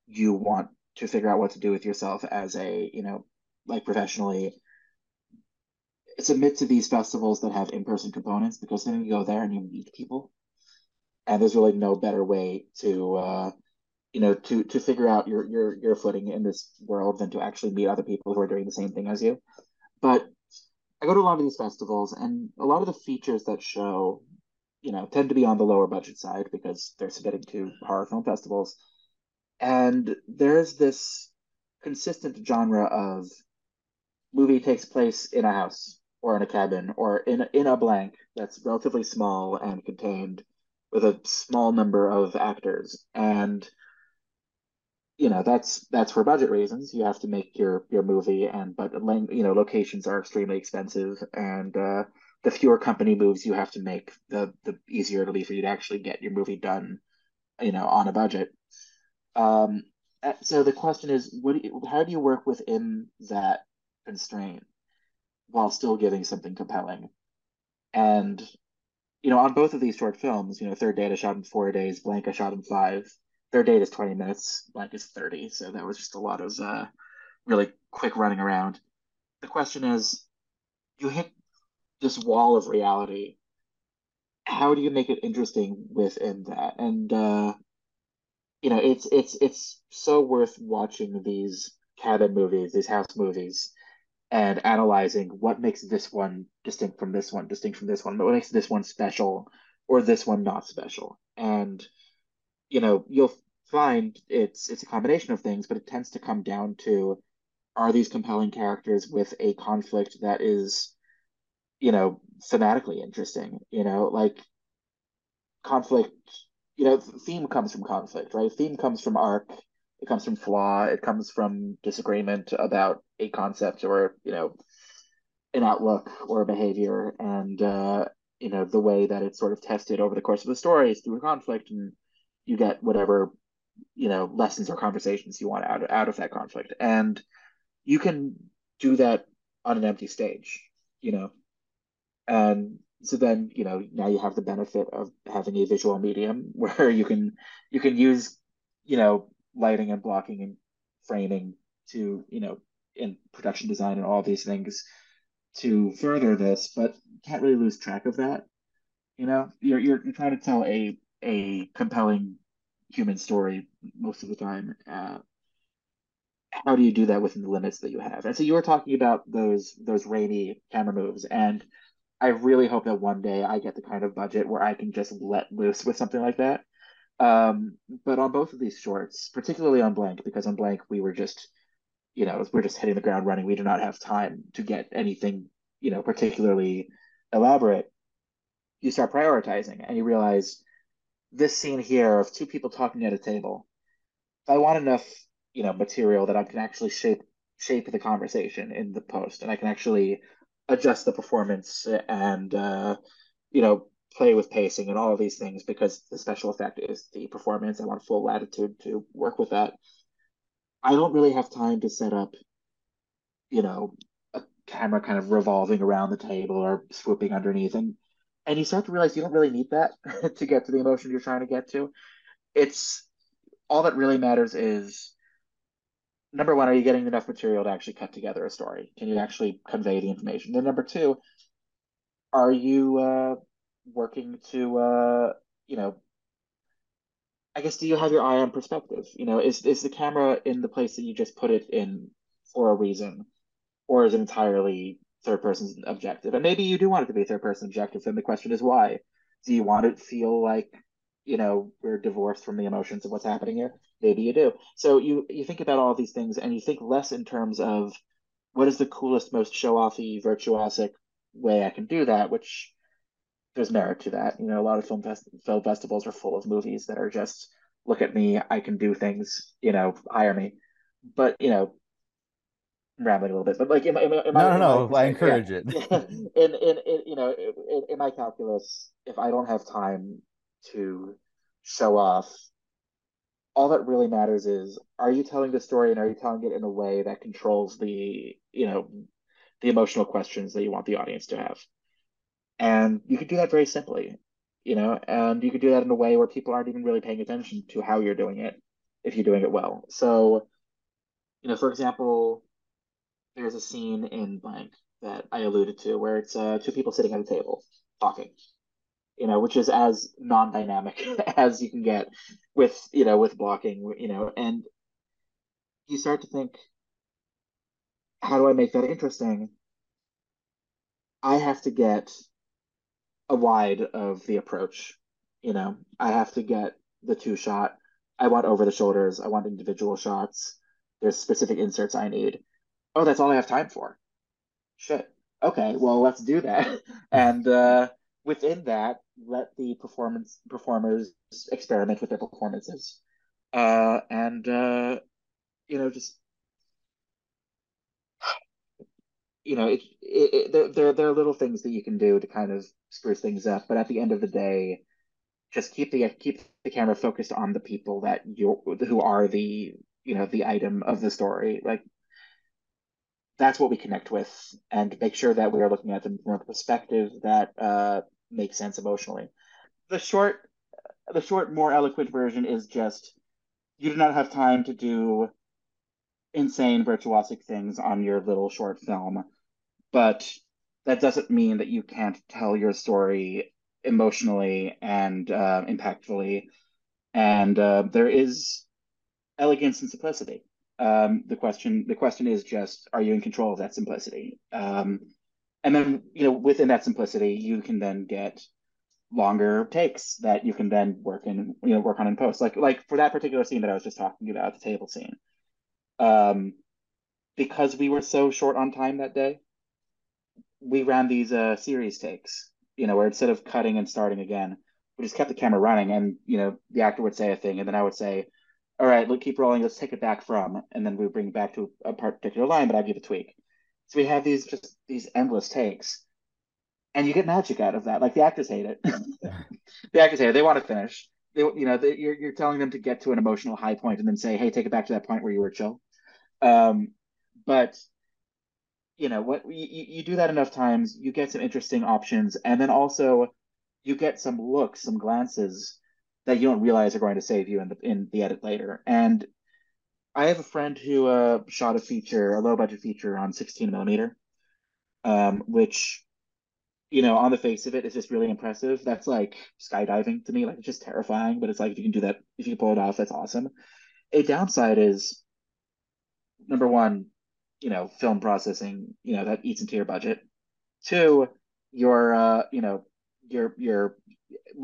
you want to figure out what to do with yourself as a you know like professionally, submit to these festivals that have in-person components because then you go there and you meet people, and there's really no better way to uh, you know to to figure out your your your footing in this world than to actually meet other people who are doing the same thing as you. But I go to a lot of these festivals, and a lot of the features that show, you know, tend to be on the lower budget side because they're submitting to horror film festivals. And there's this consistent genre of movie takes place in a house or in a cabin or in in a blank that's relatively small and contained with a small number of actors and you know that's that's for budget reasons you have to make your your movie and but you know locations are extremely expensive and uh the fewer company moves you have to make the the easier it'll be for you to actually get your movie done you know on a budget um uh, so the question is what do you, how do you work within that constraint while still giving something compelling. And you know, on both of these short films, you know, Third Date I shot in four days, Blank I shot in five. Third Date is 20 minutes, Blank is 30. So that was just a lot of uh, really quick running around. The question is, you hit this wall of reality. How do you make it interesting within that? And uh, you know, it's it's it's so worth watching these cabin movies, these house movies, and analyzing what makes this one distinct from this one, distinct from this one, But what makes this one special or this one not special. And you know, you'll find it's it's a combination of things, but it tends to come down to are these compelling characters with a conflict that is, you know, thematically interesting, you know, like conflict, you know, theme comes from conflict, right? Theme comes from arc it comes from flaw. It comes from disagreement about a concept or you know an outlook or a behavior, and uh, you know the way that it's sort of tested over the course of the story is through conflict, and you get whatever you know lessons or conversations you want out of, out of that conflict, and you can do that on an empty stage, you know, and so then you know now you have the benefit of having a visual medium where you can you can use you know lighting and blocking and framing to you know in production design and all these things to further this but can't really lose track of that you know? You're you're, you're trying to tell a a compelling human story most of the time uh, how do you do that within the limits that you have and so you were talking about those those Raimi camera moves and i really hope that one day i get the kind of budget where i can just let loose with something like that um, but on both of these shorts, particularly on Blank, because on Blank we were just, you know, we're just hitting the ground running. We do not have time to get anything, you know, particularly elaborate. You start prioritizing and you realize this scene here of two people talking at a table. If I want enough, you know, material that I can actually shape shape the conversation in the post, and I can actually adjust the performance and uh, you know play with pacing and all of these things because the special effect is the performance. I want full latitude to work with that. I don't really have time to set up, you know, a camera kind of revolving around the table or swooping underneath. And and you start to realize you don't really need that to get to the emotion you're trying to get to. It's all that really matters is number one, are you getting enough material to actually cut together a story? Can you actually convey the information? Then number two, are you uh, working to uh you know I guess do you have your eye on perspective? You know, is is the camera in the place that you just put it in for a reason, or is it entirely third person objective? And maybe you do want it to be third person objective. Then the question is why? Do you want it to feel like you know we're divorced from the emotions of what's happening here? Maybe you do. So you you think about all these things, and you think less in terms of what is the coolest, most show offy, virtuosic way I can do that, which there's merit to that. You know, a lot of film fest- film festivals are full of movies that are just look at me, I can do things. You know, hire me. But you know, rambling a little bit, but like in, in, in my, no, no, no, I encourage yeah, it. in, in in you know in, in my calculus, if I don't have time to show off, all that really matters is are you telling the story and are you telling it in a way that controls the you know the emotional questions that you want the audience to have and you could do that very simply, you know, and you could do that in a way where people aren't even really paying attention to how you're doing it if you're doing it well. So, you know, for example, there's a scene in blank that I alluded to where it's uh, two people sitting at a table talking, you know, which is as non-dynamic as you can get with, you know, with blocking, you know, and you start to think, how do I make that interesting? I have to get a wide of the approach. You know, I have to get the two shot. I want over the shoulders. I want individual shots. There's specific inserts I need. Oh, that's all I have time for. Shit. Okay, well, let's do that. and uh, within that, let the performance performers experiment with their performances. Uh, and uh, you know, just you know, it, it, it, there, there, there are little things that you can do to kind of spruce things up, but at the end of the day, just keep the keep the camera focused on the people that you who are the you know the item of the story. Like that's what we connect with and make sure that we are looking at them from a perspective that uh, makes sense emotionally. The short, the short, more eloquent version is just you do not have time to do insane virtuosic things on your little short film, but that doesn't mean that you can't tell your story emotionally and uh, impactfully. And uh, there is elegance and simplicity. Um, the question the question is just are you in control of that simplicity? Um, and then you know within that simplicity you can then get longer takes that you can then work in you know work on in post like like for that particular scene that I was just talking about the table scene um because we were so short on time that day we ran these uh series takes you know where instead of cutting and starting again we just kept the camera running and you know the actor would say a thing and then I would say all right, let's keep rolling. Let's take it back from, and then we bring it back to a particular line, but I give a tweak. So we have these just these endless takes, and you get magic out of that. Like the actors hate it. the actors hate it. They want to finish. They, you know, they, you're you're telling them to get to an emotional high point and then say, hey, take it back to that point where you were chill. Um, but you know what? You, you do that enough times, you get some interesting options, and then also you get some looks, some glances that you don't realize are going to save you in the in the edit later. And I have a friend who uh, shot a feature, a low budget feature on 16 millimeter, um, which you know, on the face of it, is just really impressive. That's like skydiving to me. Like it's just terrifying, but it's like if you can do that, if you can pull it off, that's awesome. A downside is number one, you know, film processing, you know, that eats into your budget. Two, your uh, you know, your your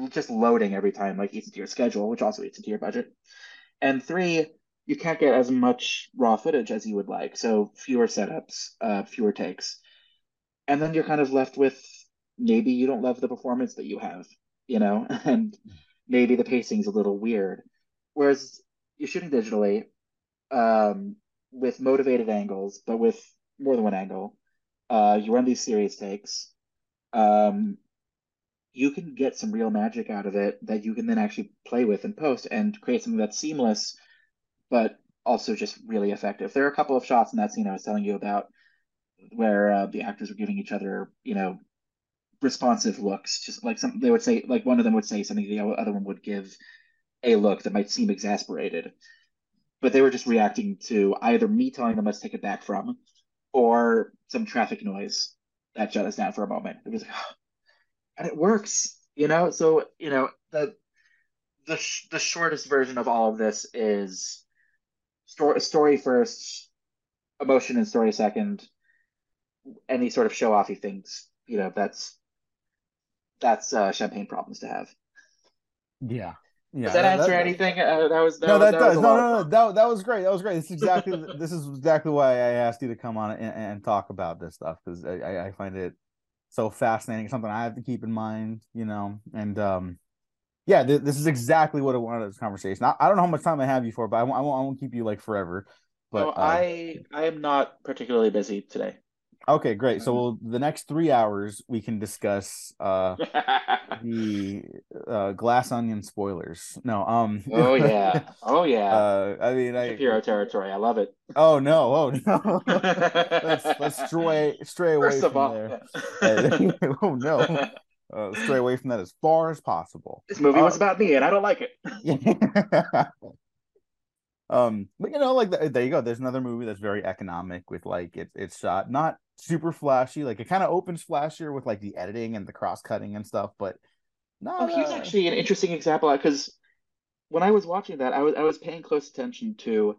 just loading every time like eats into your schedule, which also eats into your budget. And three, you can't get as much raw footage as you would like, so fewer setups, uh, fewer takes, and then you're kind of left with maybe you don't love the performance that you have, you know, and maybe the pacing's a little weird. Whereas you're shooting digitally, um, with motivated angles, but with more than one angle. Uh, you run these series takes. Um, you can get some real magic out of it that you can then actually play with and post and create something that's seamless, but also just really effective. There are a couple of shots in that scene I was telling you about where uh, the actors were giving each other, you know, responsive looks. Just like some, they would say, like one of them would say something, the other one would give a look that might seem exasperated, but they were just reacting to either me telling them let's take it back from, or some traffic noise that shut us down for a moment. It was like, oh, and it works you know? So you know the the sh- the shortest version of all of this is story story first emotion and story second any sort of show offy things you know that's that's uh, champagne problems to have. Yeah. Yeah does that, that answer that, anything? Uh, that was that no was, that, does. no no no that, that was great. That was great. This is exactly this is exactly why i asked you to come on and, and talk about this stuff because I, I find it so fascinating something i have to keep in mind you know and um yeah th- this is exactly what i wanted this conversation. I, I, don't know how much time i have you for but i won't i won't, I won't keep you like forever but uh, i i am not particularly busy today okay great. So we'll, the next three hours we can discuss uh the uh glass onion spoilers. No um oh yeah. Oh yeah. Uh i mean i hero territory. I love it. Oh no. Oh no. Let's let's stray stray away First from all, there. yeah. oh no. Uh, stray away from that as far as possible. This movie uh, was about me and i don't like it. Um but you know like there you go. There's another movie that's very economic with like it's it's shot not super flashy like it kind of opens flashier with like the editing and the cross cutting and stuff but no, oh, here's actually an interesting example because when I was watching that, I was I was paying close attention to,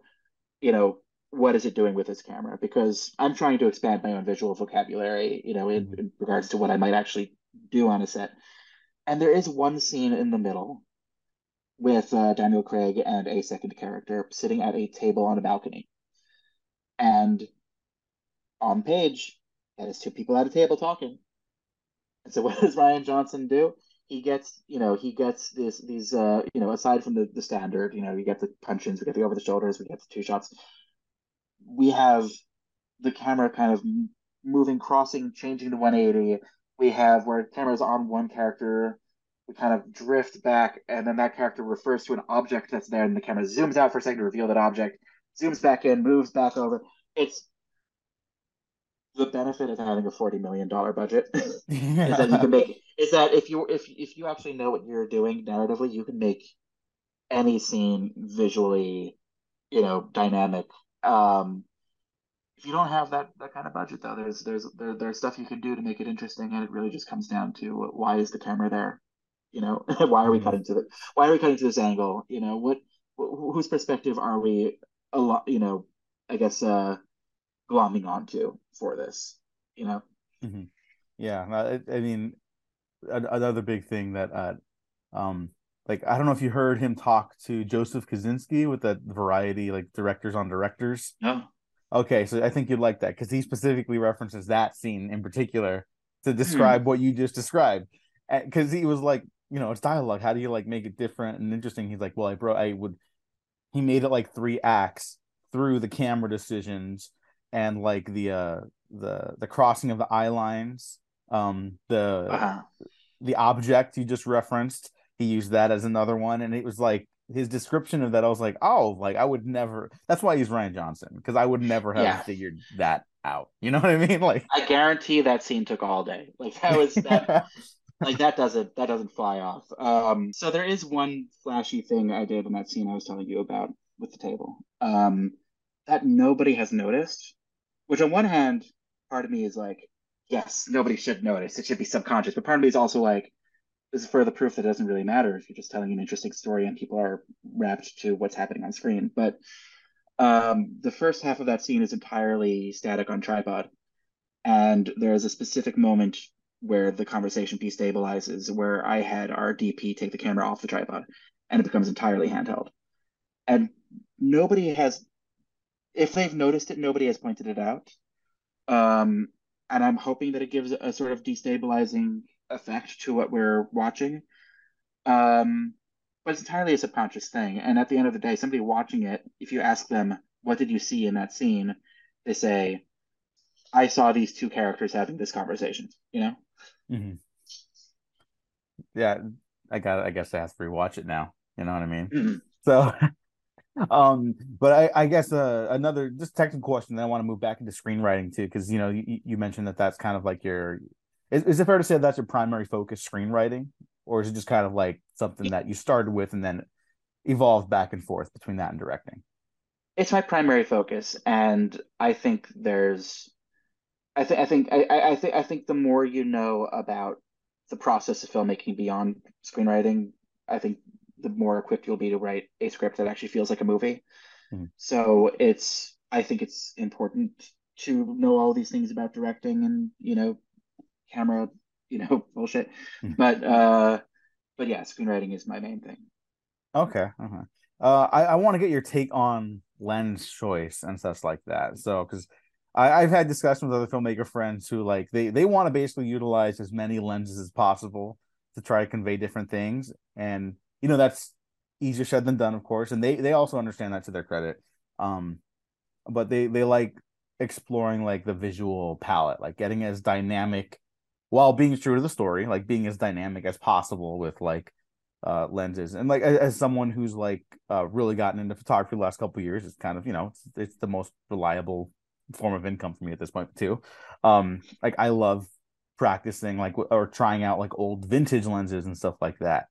you know, what is it doing with this camera? Because I'm trying to expand my own visual vocabulary, you know, in, mm-hmm. in regards to what I might actually do on a set. And there is one scene in the middle with uh, Daniel Craig and a second character sitting at a table on a balcony. And on page, that is two people at a table talking. And so what does Rian Johnson do? he gets you know he gets this these uh you know aside from the the standard you know we get the punch-ins we get the over the shoulders we get the two shots we have the camera kind of moving crossing changing to 180 we have where the camera's on one character we kind of drift back and then that character refers to an object that's there and the camera zooms out for a second to reveal that object zooms back in moves back over it's the benefit of having a forty million dollar budget is that you can make is that if you if if you actually know what you're doing narratively, you can make any scene visually, you know, dynamic. Um, if you don't have that that kind of budget though, there's there's there, there's stuff you can do to make it interesting, and it really just comes down to why is the camera there? You know, why are we Mhm. cutting to the why are we cutting to this angle? You know, what wh- whose perspective are we a lot? You know, I guess uh, glomming onto for this. You know, Mhm. Yeah, I, I mean, another big thing that, uh, um, like I don't know if you heard him talk to Joseph Kosinski with that Variety, like directors on directors. no, Okay, so I think you'd like that because he specifically references that scene in particular to describe what you just described. Because he was like, you know, it's dialogue. How do you like make it different and interesting? He's like, well, I bro, I would. He made it like three acts through the camera decisions and like the uh the the crossing of the eye lines, um the uh, the object you just referenced. He used that as another one, and it was like his description of that. I was like, oh, like I would never. That's why he's Rian Johnson because I would never have Yeah. figured that out. You know what I mean? Like I guarantee that scene took all day. Like that was that. like that doesn't that doesn't fly off. Um, so there is one flashy thing I did in that scene I was telling you about with the table. Um, that nobody has noticed. Which on one hand, part of me is like, yes, nobody should notice. It should be subconscious. But part of me is also like, this is further proof that it doesn't really matter if you're just telling an interesting story and people are wrapped to what's happening on screen. But um, the first half of that scene is entirely static on tripod. And there is a specific moment where the conversation destabilizes, where I had our DP take the camera off the tripod and it becomes entirely handheld. And nobody has, if they've noticed it, nobody has pointed it out. Um, and I'm hoping that it gives a sort of destabilizing effect to what we're watching. Um, but it's entirely a subconscious thing. And at the end of the day, somebody watching it, if you ask them, what did you see in that scene? They say, I saw these two characters having this conversation, you know? Mhm. yeah, I got. I guess I have to rewatch it now. You know what I mean? Mhm. So, um, but I, I guess uh, another just technical question. Then I want to move back into screenwriting too, because you know you, you mentioned that that's kind of like your. Is, is it fair to say that's your primary focus, screenwriting, or is it just kind of like something that you started with and then evolved back and forth between that and directing? It's my primary focus, and I think there's, I think, I think, I I think, I think the more you know about the process of filmmaking beyond screenwriting, I think the more equipped you'll be to write a script that actually feels like a movie. Mhm. So it's, I think it's important to know all these things about directing and, you know, camera, you know, bullshit. Mhm. But, uh, but yeah, screenwriting is my main thing. Okay. Uh-huh. Uh, I, I want to get your take on lens choice and stuff like that. So, because I've had discussions with other filmmaker friends who like they they want to basically utilize as many lenses as possible to try to convey different things, and you know that's easier said than done, of course, and they they also understand that to their credit. Um, but they they like exploring like the visual palette, like getting as dynamic while being true to the story, like being as dynamic as possible with like uh lenses and like as, someone who's like uh really gotten into photography the last couple years it's kind of you know it's, it's the most reliable form of income for me at this point too um like i love practicing like or trying out like old vintage lenses and stuff like that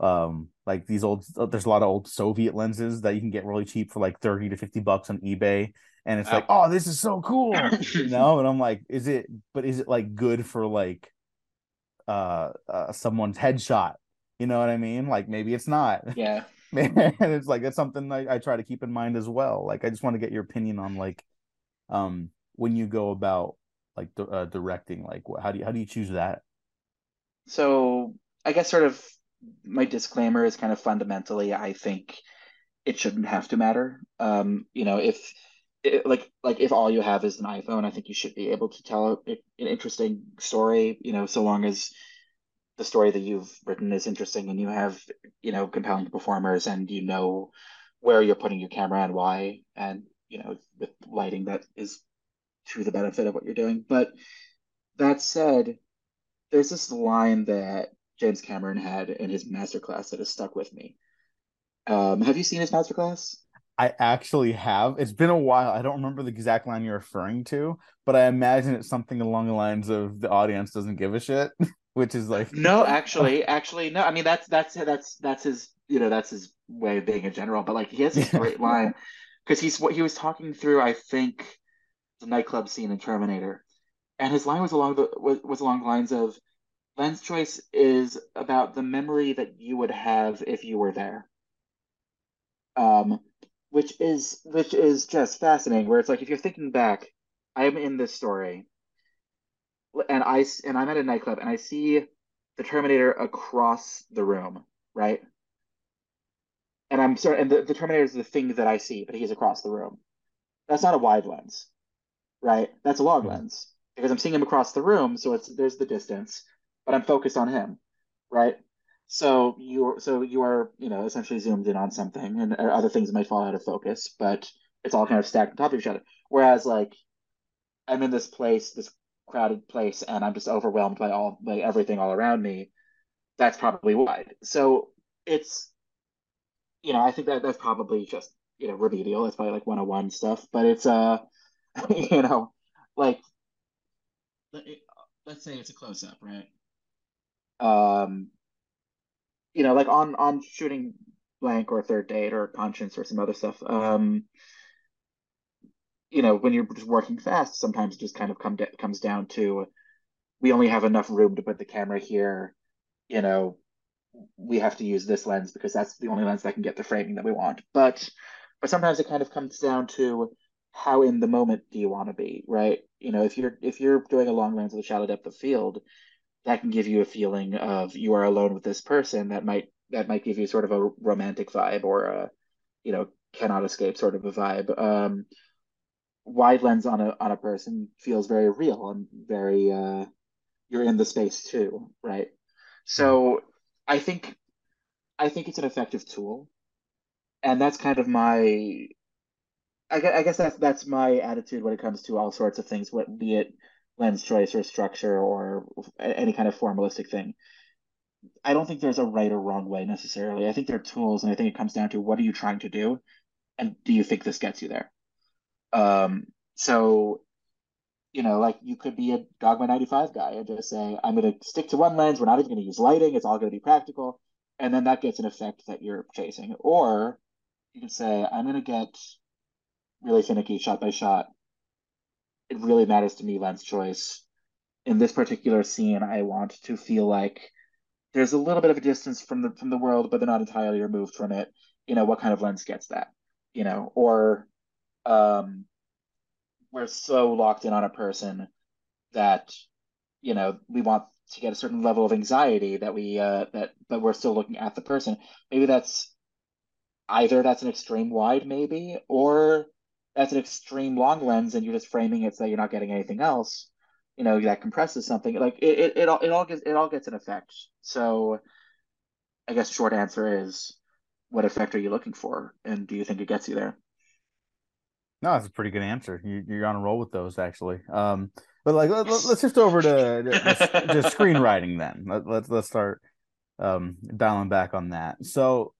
um like these old there's a lot of old soviet lenses that you can get really cheap for like 30 to 50 bucks on ebay and it's like oh this is so cool you know and i'm like is it but is it like good for like uh, uh someone's headshot you know what I mean? Like maybe it's not. Yeah. and it's like that's something I, I try to keep in mind as well. Like I just want to get your opinion on like um when you go about like uh, directing, like how do you how do you choose that? So I guess sort of my disclaimer is kind of fundamentally, I think it shouldn't have to matter. Um, you know, if it, like like if all you have is an iPhone, I think you should be able to tell an interesting story, you know, so long as the story that you've written is interesting and you have, you know, compelling performers and you know where you're putting your camera and why, and you know, with lighting that is to the benefit of what you're doing. But that said, there's this line that James Cameron had in his masterclass that has stuck with me. Um, have you seen his masterclass? I actually have. It's been a while. I don't remember the exact line you're referring to, but I imagine it's something along the lines of the audience doesn't give a shit, which is like No, actually, actually, no. I mean, that's that's that's that's his, you know, that's his way of being in general. But like, he has Yeah. great line because he's what he was talking through. I think the nightclub scene in Terminator, and his line was along the was, was along the lines of, "Lens choice is about the memory that you would have if you were there." Um, which is which is just fascinating. Where it's like if you're thinking back, I am in this story, and I and I'm at a nightclub and I see the Terminator across the room, right? And I'm sorry, and the, the Terminator is the thing that I see, but he's across the room. That's not a wide lens, right? That's a long Mhm. lens because I'm seeing him across the room, so it's there's the distance, but I'm focused on him, right? So you so you are you know essentially zoomed in on something, and other things might fall out of focus, but it's all kind of stacked on top of each other. Whereas like I'm in this place, this crowded place, and I'm just overwhelmed by all by everything all around me. That's probably why. So it's you know I think that that's probably just you know remedial. It's probably like 101 stuff, but it's uh you know like let's say it's a close up, right? Um, you know, like on on shooting blank or third date or conscience or some other stuff. Um, you know, when you're just working fast, sometimes it just kind of come comes down to we only have enough room to put the camera here. You know, we have to use this lens because that's the only lens that can get the framing that we want. But but sometimes it kind of comes down to how in the moment do you want to be, right? You know, if you're if you're doing a long lens with a shallow depth of field, that can give you a feeling of you are alone with this person that might that might give you sort of a romantic vibe or a you know cannot escape sort of a vibe. Um, wide lens on a on a person feels very real and very uh, you're in the space too, right? So I think I think it's an effective tool, and that's kind of my I guess, I guess that's that's my attitude when it comes to all sorts of things, what be it lens choice or structure or any kind of formalistic thing. I don't think there's a right or wrong way necessarily. I think they're tools, and I think it comes down to what are you trying to do, and do you think this gets you there? Um, so you know, like you could be a Dogma 95 guy and just say, I'm going to stick to one lens. We're not even going to use lighting. It's all going to be practical. And then that gets an effect that you're chasing. Or you can say, I'm going to get really finicky shot by shot. It really matters to me, lens choice. In this particular scene, I want to feel like there's a little bit of a distance from the from the world, but they're not entirely removed from it. You know, what kind of lens gets that? You know, or um, we're so locked in on a person that you know we want to get a certain level of anxiety that we uh that but we're still looking at the person maybe that's either that's an extreme wide maybe or that's an extreme long lens and you're just framing it so you're not getting anything else you know that compresses something like it, it, it all it all gets it all gets an effect so i guess short answer is what effect are you looking for and do you think it gets you there No, that's a pretty good answer. You, you're on a roll with those, actually. Um, but like, let, us shift over to, to, to screenwriting then. Let, let's let's start um, dialing back on that. So,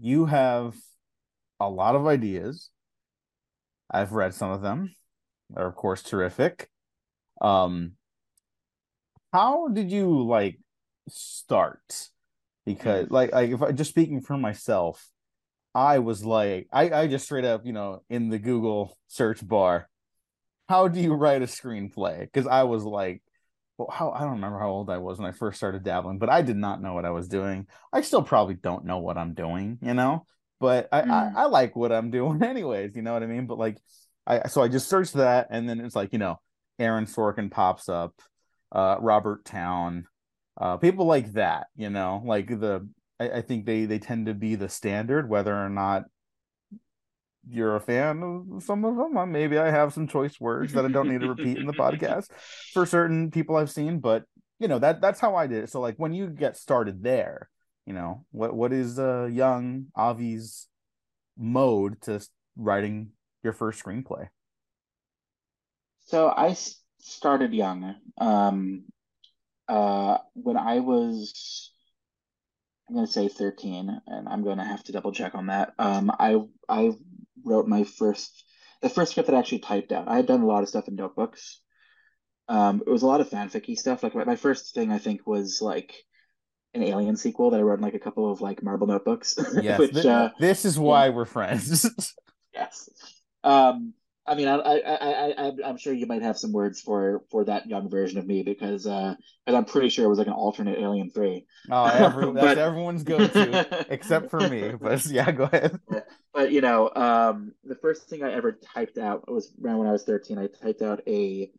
you have a lot of ideas. I've read some of them. They're of course terrific. Um, how did you like start? Because like like if I just speaking for myself, I was like, I, I just straight up, you know, in the Google search bar, how do you write a screenplay? Because I was like, well, how I don't remember how old I was when I first started dabbling, but I did not know what I was doing. I still probably don't know what I'm doing, you know, but I, Mm. I, I like what I'm doing anyways, you know what I mean? But like, I so I just searched that, and then it's like, you know, Aaron Sorkin pops up, uh, Robert Towne, uh, people like that, you know, like the I, I think they they tend to be the standard, whether or not you're a fan of some of them. Uh, Maybe I have some choice words that I don't need to repeat in the podcast for certain people I've seen, but you know that that's how I did it. So like when you get started there, you know what what is uh young Avi's mode to writing your first screenplay? So i started young. Um, uh, when I was, I'm going to say 13, and I'm going to have to double check on that. Um, I I wrote my first the first script that I actually typed out. I had done a lot of stuff in notebooks. Um, it was a lot of fanficky stuff. Like my, my first thing I think was like an Alien sequel that I wrote in like a couple of like Marble notebooks. Yes, which uh, this is why we're friends. yes. Um, I mean, I, I, I, I, I'm sure you might have some words for for that young version of me because uh, I'm pretty sure it was like an alternate Alien Three. oh, every, that's everyone's go-to, except for me. But yeah, go ahead. But you know, um, the first thing I ever typed out was around when I was 13. I typed out a,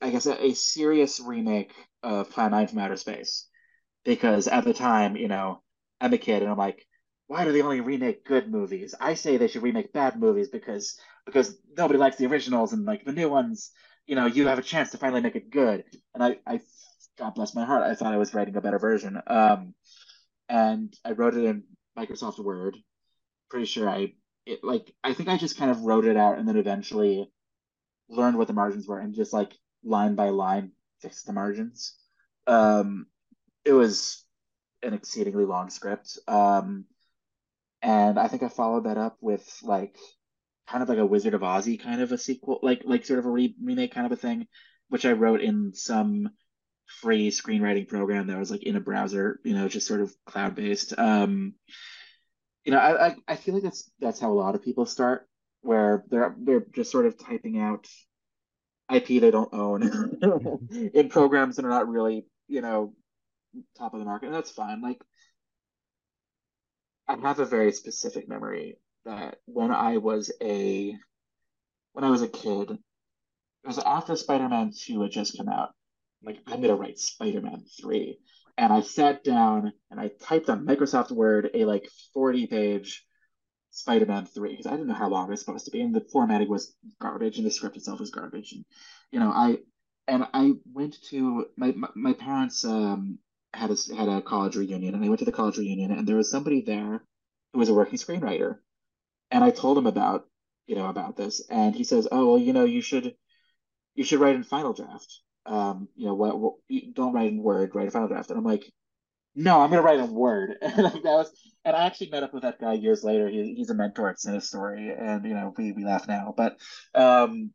I guess, a, a serious remake of Plan 9 from Outer Space, because at the time, you know, I'm a kid and I'm like, why do they only remake good movies? I say they should remake bad movies because because nobody likes the originals and like the new ones, you know, you have a chance to finally make it good. And I, I, God bless my heart, I thought I was writing a better version. Um, and I wrote it in Microsoft Word pretty sure I it like I think I just kind of wrote it out and then eventually learned what the margins were and just like line by line fixed the margins. Um, it was an exceedingly long script. Um, and I think I followed that up with like kind of like a Wizard of Ozzy kind of a sequel, like like sort of a re remake kind of a thing, which I wrote in some free screenwriting program that was like in a browser, you know, just sort of cloud based. Um, you know, I, I I feel like that's that's how a lot of people start, where they're they're just sort of typing out IP they don't own in programs that are not really, you know, top of the market, and that's fine. Like, I have a very specific memory that when I was a when I was a kid, it was after Spider-Man 2 had just come out. Like, I'm gonna write Spider-Man 3 and I sat down and I typed on Microsoft Word a like 40 page Spider-Man 3 because I didn't know how long it was supposed to be and the formatting was garbage and the script itself was garbage and you know I and I went to my my, my parents um had a had a college reunion and I went to the college reunion and there was somebody there who was a working screenwriter and I told him about you know about this and he says oh well you know you should you should write in Final Draft um, you know, what, what don't write in Word, write a final draft. And I'm like, no, I'm gonna write in Word. And that was, and I actually met up with that guy years later. He, he's a mentor at Cinestory, and you know, we we laugh now, but um,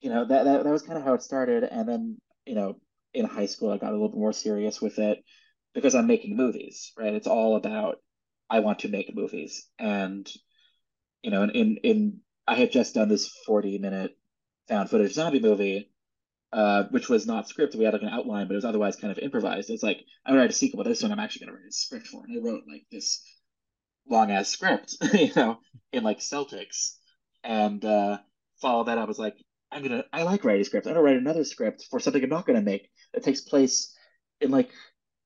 you know, that that, that was kind of how it started. And then, you know, in high school, I got a little bit more serious with it because I'm making movies, right? It's all about I want to make movies, and you know, in in, in I had just done this 40 minute found footage zombie movie uh, which was not scripted. We had like an outline, but it was otherwise kind of improvised. It's like I'm gonna write a sequel, but this one I'm actually gonna write a script for. And I wrote like this long ass script, you know, in like Celtx, and uh, followed that up. I was like, I'm gonna, I like writing scripts. I'm gonna write another script for something I'm not gonna make that takes place in like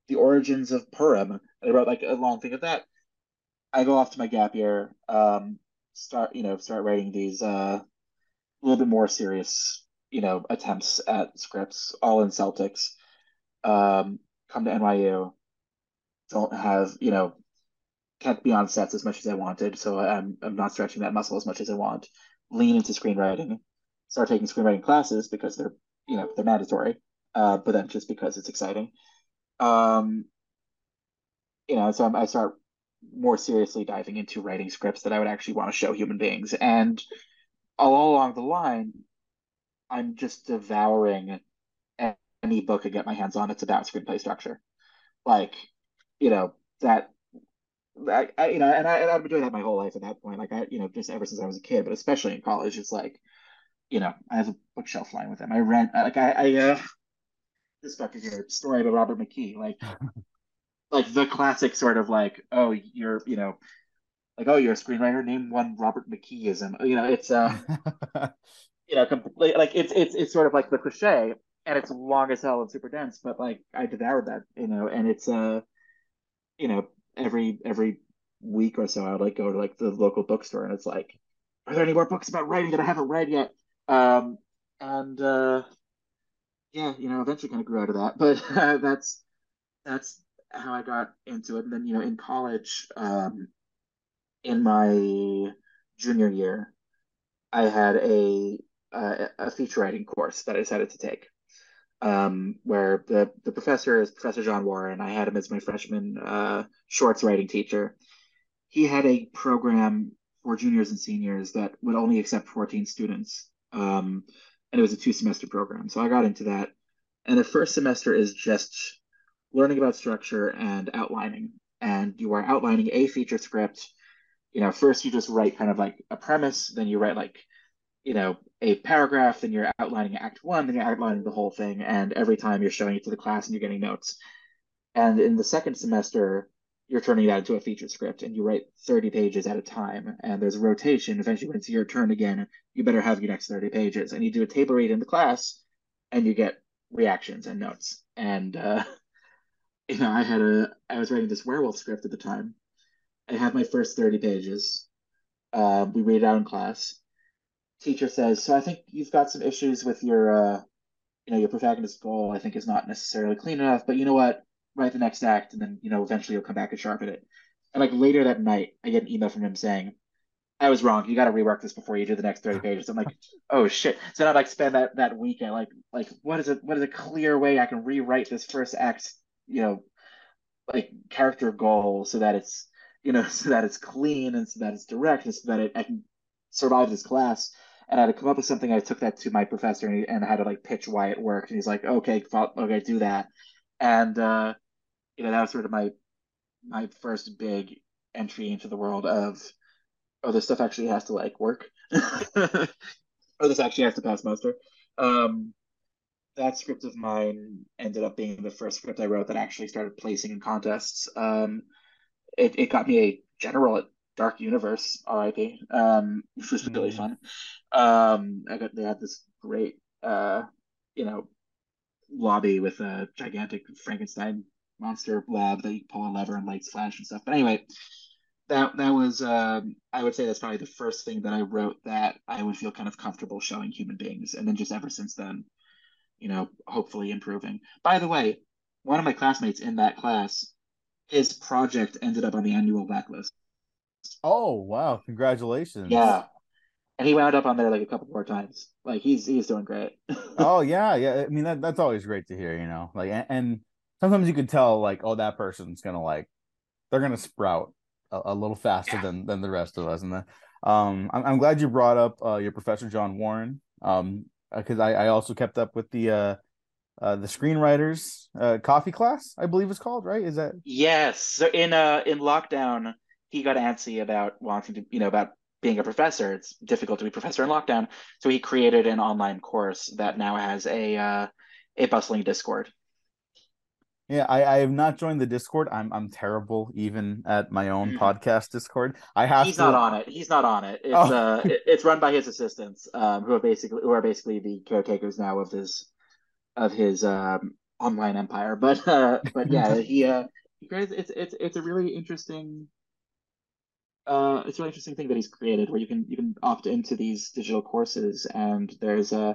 the origins of Purim. And I wrote like a long thing of that. I go off to my gap year, um, start, you know, start writing these uh, a little bit more serious you know, attempts at scripts, all in Celtx. Um, come to NYU, don't have, you know, can't be on sets as much as I wanted, so I'm I'm not stretching that muscle as much as I want. Lean into screenwriting, start taking screenwriting classes because they're, you know, they're mandatory. Uh, but then just because it's exciting. Um, you know, so I'm, I start more seriously diving into writing scripts that I would actually want to show human beings, and all along the line, I'm just devouring any book I get my hands on. It's about screenplay structure, like you know that. I, I you know, and I and I've been doing that my whole life at that point. Like I, you know, just ever since I was a kid, but especially in college, it's like, you know, I have a bookshelf line with them. I rent, like I, I uh, this is story about Robert McKee, like, like the classic sort of like, oh, you're, you know, like, oh, you're a screenwriter. Name one Robert McKeeism. You know, it's uh, you know, completely like it's it's it's sort of like the cliche, and it's long as hell and super dense. But like I devoured that, you know, and it's uh, you know, every every week or so I would like go to like the local bookstore, and it's like, are there any more books about writing that I haven't read yet? Um, and uh, yeah, you know, eventually kind of grew out of that, but uh, that's that's how I got into it. And then you know, in college, um, in my junior year, I had a uh, a feature writing course that I decided to take, um, where the the professor is Professor John Warren. I had him as my freshman uh, shorts writing teacher. He had a program for juniors and seniors that would only accept 14 students. Um, and it was a two semester program. So I got into that. And the first semester is just learning about structure and outlining. And you are outlining a feature script. You know, first you just write kind of like a premise, then you write like, you know, a paragraph, then you're outlining act one, then you're outlining the whole thing. And every time you're showing it to the class and you're getting notes. And in the second semester, you're turning that into a feature script and you write 30 pages at a time and there's a rotation. Eventually when it's your turn again you better have your next 30 pages. And you do a table read in the class and you get reactions and notes. And uh, you know i had a i was writing this werewolf script at the time. I have my first 30 pages. Uh, we read it out in class. Teacher says so i think you've got some issues with your uh, you know your protagonist goal i think is not necessarily clean enough but you know what write the next act, and then you know eventually you'll come back and sharpen it. And like later that night, I get an email from him saying, "I was wrong. You got to rework this before you do the next thirty pages." I'm like, "Oh shit!" So then I like spend that that weekend like like what is it? What is a clear way I can rewrite this first act? You know, like character goal so that it's you know so that it's clean and so that it's direct and so that it, I can survive this class. And I had to come up with something. I took that to my professor and, he, and I had to like pitch why it worked. And he's like, "Okay, okay, do that." And uh, you know, that was sort of my my first big entry into the world of oh, this stuff actually has to like work. oh, this actually has to pass muster. Um, that script of mine ended up being the first script I wrote that actually started placing in contests. Um, it, it got me a general at Dark Universe, RIP, um, which was really mm. fun. Um, I got they had this great, uh, you know, lobby with a gigantic Frankenstein monster lab that you pull a lever and lights flash and stuff. But anyway, that that was um, I would say that's probably the first thing that I wrote that I would feel kind of comfortable showing human beings, and then just ever since then, you know, hopefully improving. By the way, one of my classmates in that class, his project ended up on the annual Black List. Oh wow! Congratulations. Yeah, and he wound up on there like a couple more times. Like he's he's doing great. oh yeah, yeah. I mean that that's always great to hear. You know, like and, and sometimes you can tell like oh that person's gonna like they're gonna sprout a, a little faster yeah. than than the rest of us and then um I'm, I'm glad you brought up uh, your professor john warren um because I, I also kept up with the uh uh, the screenwriters uh, coffee class, I believe it's called, right? Is that yes? So in uh in lockdown, he got antsy about wanting to, you know, about being a professor. It's difficult to be professor in lockdown, so he created an online course that now has a uh, a bustling Discord. Yeah, I, I have not joined the Discord. I'm I'm terrible even at my own mm. podcast Discord. I have. He's to... not on it. He's not on it. It's oh. uh, it, it's run by his assistants, um, who are basically who are basically the caretakers now of his of his um online empire. But uh, but yeah, he uh, he creates it's it's it's a really interesting. Uh, it's a really interesting thing that he's created where you can you can opt into these digital courses and there's a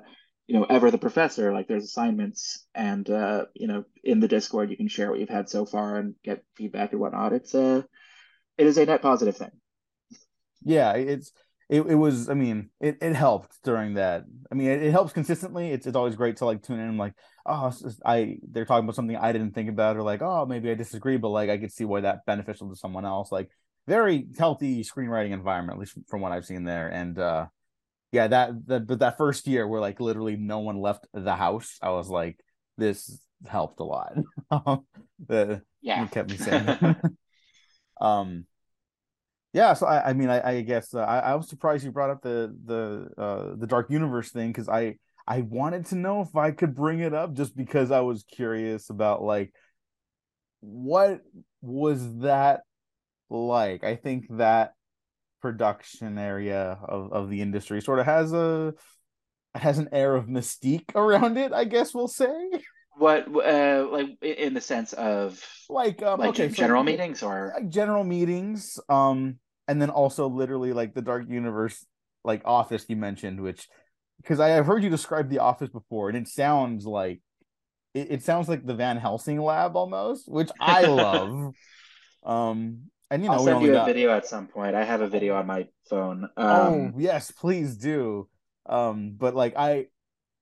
you know ever the professor like there's assignments and uh you know in the discord you can share what you've had so far and get feedback and whatnot. It's a uh, it is a net positive thing. Yeah it's it, it was i mean it, it helped during that. I mean it, it helps consistently. It's, it's always great to like tune in like oh i they're talking about something i didn't think about or like oh maybe i disagree but like i could see why that beneficial to someone else. Like very healthy screenwriting environment at least from what i've seen there. And uh yeah, that that but that first year where like literally no one left the house, I was like, this helped a lot. the, yeah, kept me sane. um, yeah. So I, I mean, I, I guess uh, I, I was surprised you brought up the the uh, the Dark Universe thing because I I wanted to know if I could bring it up just because I was curious about like what was that like. I think that production area of, of the industry. Sort of has a has an air of mystique around it i guess we'll say. What uh like in the sense of like um like okay, general so, meetings or? like general meetings um and then also literally like the dark universe like office you mentioned which because i have heard you describe the office before and it sounds like it, it sounds like the van helsing lab almost which i love. Um and you know, I'll send you a got... video at some point. I have a video on my phone. Um, oh yes, please do. Um, but like I,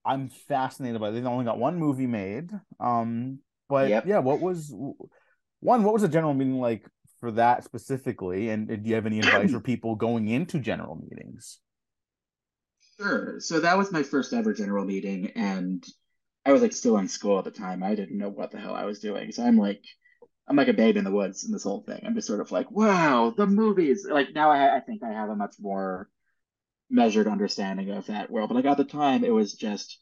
I'm fascinated by. It. They've only got one movie made. Um, but yep. yeah, what was one? What was the general meaning like for that specifically? And do you have any advice for people going into general meetings? Sure. So that was my first ever general meeting, and I was like still in school at the time. I didn't know what the hell I was doing. So I'm like, I'm like a babe in the woods in this whole thing. I'm just sort of like, wow, the movies. Like now, I, I think I have a much more measured understanding of that world. But like at the time, it was just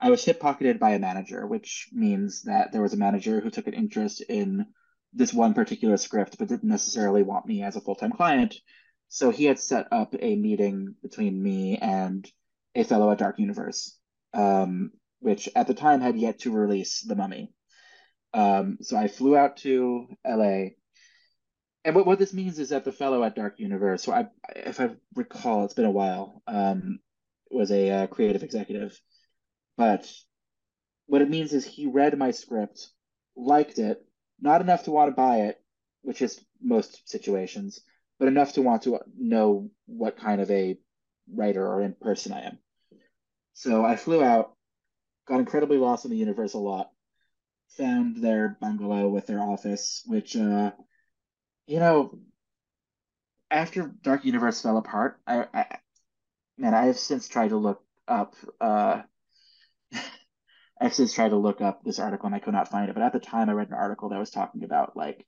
I was hip pocketed by a manager, which means that there was a manager who took an interest in this one particular script, but didn't necessarily want me as a full time client. So he had set up a meeting between me and a fellow at Dark Universe, um, which at the time had yet to release The Mummy. Um, so I flew out to LA. And what, what this means is that the fellow at Dark Universe, so I, if I recall, it's been a while, um, was a uh, creative executive but what it means is he read my script, liked it, not enough to want to buy it, which is most situations, but enough to want to know what kind of a writer or in person I am. So I flew out, got incredibly lost in the Universal lot, found their bungalow with their office, which, uh, you know, after Dark Universe fell apart, I, I man, I have since tried to look up Uh, I've since tried to look up this article and I could not find it. But at the time, I read an article that was talking about like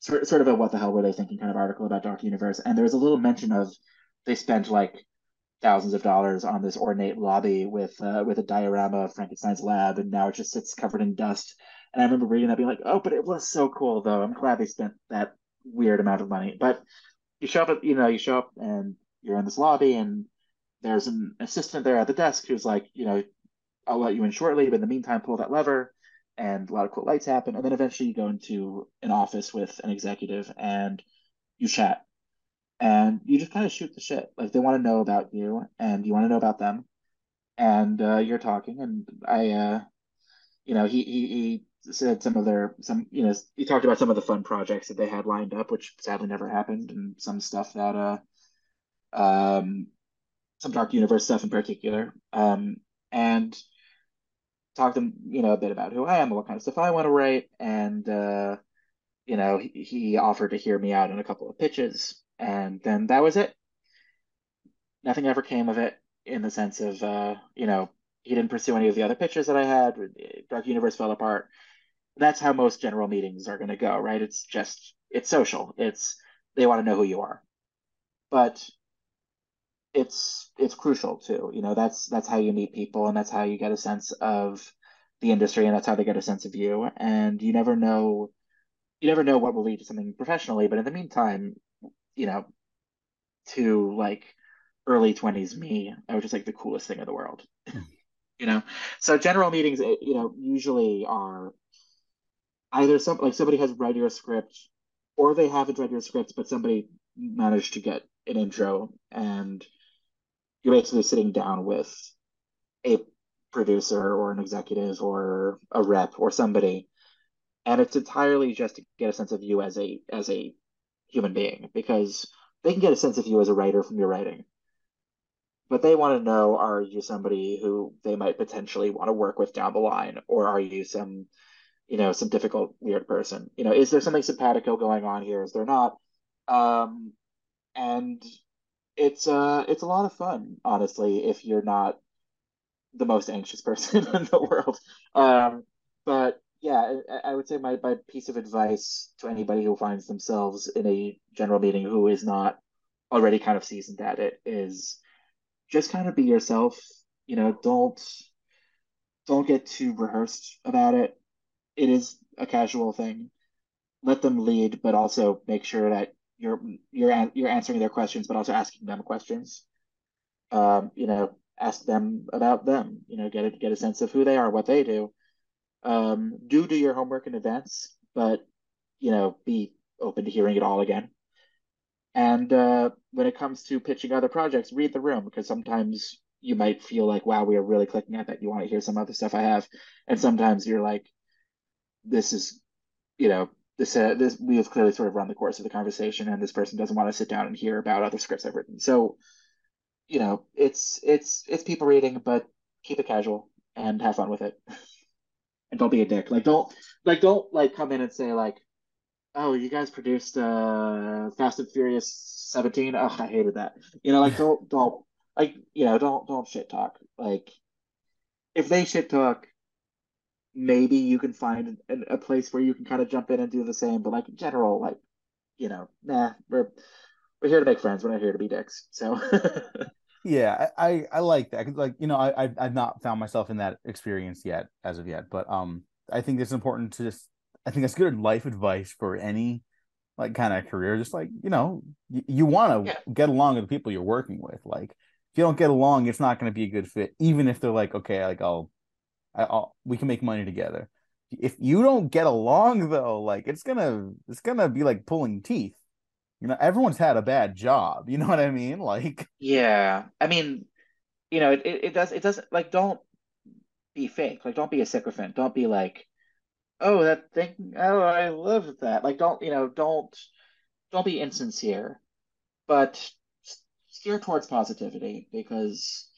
sort sort of a what the hell were they thinking kind of article about Dark Universe, and there was a little mention of they spent like thousands of dollars on this ornate lobby with uh, with a diorama of Frankenstein's lab, and now it just sits covered in dust. And I remember reading that, being like, "Oh, but it was so cool, though. I'm glad they spent that weird amount of money." But you show up, at, you know, you show up and you're in this lobby, and there's an assistant there at the desk who's like, you know, I'll let you in shortly, but in the meantime, pull that lever, and a lot of cool lights happen. And then eventually, you go into an office with an executive, and you chat, and you just kind of shoot the shit. Like they want to know about you, and you want to know about them, and uh, you're talking. And I, uh, you know, he, he he said some of their some you know he talked about some of the fun projects that they had lined up, which sadly never happened, and some stuff that uh um some dark universe stuff in particular um and talk to him, you know, a bit about who I am and what kind of stuff I want to write. And, uh, you know, he, he offered to hear me out in a couple of pitches. And then that was it. Nothing ever came of it in the sense of, uh, you know, he didn't pursue any of the other pitches that I had. Dark Universe fell apart. That's how most general meetings are going to go, right? It's just, it's social. It's, they want to know who you are. But it's it's crucial too. You know, that's that's how you meet people and that's how you get a sense of the industry and that's how they get a sense of you. And you never know you never know what will lead to something professionally, but in the meantime, you know, to like early 20s me, I was just like the coolest thing in the world. you know. So general meetings eh, you know, usually are either some like somebody has read your script or they haven't read your script, but somebody managed to get an intro and you're basically sitting down with a producer or an executive or a rep or somebody and it's entirely just to get a sense of you as a as a human being because they can get a sense of you as a writer from your writing. But they want to know are you somebody who they might potentially want to work with down the line or are you some you know some difficult weird person? You know is there something simpatico going on here? Is there not? Um and it's uh it's a lot of fun, honestly, if you're not the most anxious person in the world. Um, but yeah, I, would say my, my piece of advice to anybody who finds themselves in a general meeting who is not already kind of seasoned at it is just kind of be yourself. You know, don't don't get too rehearsed about it. It is a casual thing. Let them lead, but also make sure that you're you're you're answering their questions, but also asking them questions. Um, you know, ask them about them. You know, get a, get a sense of who they are, what they do. Um, do do your homework in advance, but you know, be open to hearing it all again. And uh, when it comes to pitching other projects, read the room because sometimes you might feel like, wow, we are really clicking at that. You want to hear some other stuff I have, and sometimes you're like, this is, you know, this uh, this we have clearly sort of run the course of the conversation, and this person doesn't want to sit down and hear about other scripts I've written. So, you know, it's it's it's people reading, but keep it casual and have fun with it, and don't be a dick. Like don't like don't like come in and say like, oh, you guys produced uh Fast and Furious 17. Oh, I hated that. You know, like don't don't like you know don't don't shit talk. Like if they shit talk, maybe you can find a, a place where you can kind of jump in and do the same. But like in general, like you know, nah, we're we're here to make friends. We're not here to be dicks. So yeah, I, I, I like that. Like you know, I I've, I've not found myself in that experience yet as of yet, but um, I think it's important to just. I think that's good life advice for any like kind of career. Just like you know, you, you want to Yeah. get along with the people you're working with. Like if you don't get along, it's not going to be a good fit. Even if they're like, okay, like I'll, I'll, we can make money together. If you don't get along though, like it's gonna, it's gonna be like pulling teeth. You know, everyone's had a bad job. You know what I mean? Like. yeah, I mean, you know, it, it, it does it doesn't like don't be fake. Like don't be a sycophant. Don't be like, oh that thing. Oh, I love that. Like don't you know don't don't be insincere, but steer towards positivity because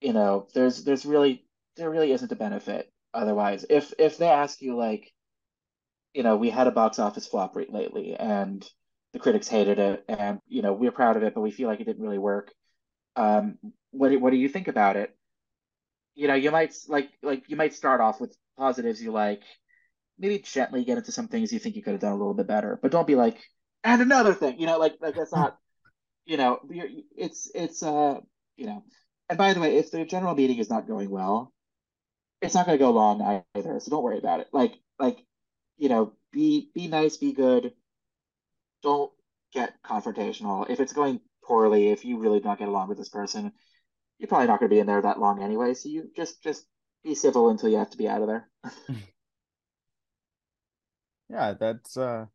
you know there's there's really there really isn't a benefit otherwise. If if they ask you like, you know, we had a box office flop rate lately and the critics hated it and you know we're proud of it, but we feel like it didn't really work. Um, what do, what do you think about it? You know, you might like like you might start off with positives you like, maybe gently get into some things you think you could have done a little bit better, but don't be like, and another thing, you know, like like that's not, you know, you're, it's it's uh, you know, and by the way, if the general meeting is not going well, it's not going to go long either, so don't worry about it. Like like, you know, be be nice, be good. Don't get confrontational. If it's going poorly, if you really don't get along with this person, you're probably not going to be in there that long anyway. So you just just be civil until you have to be out of there. yeah that's uh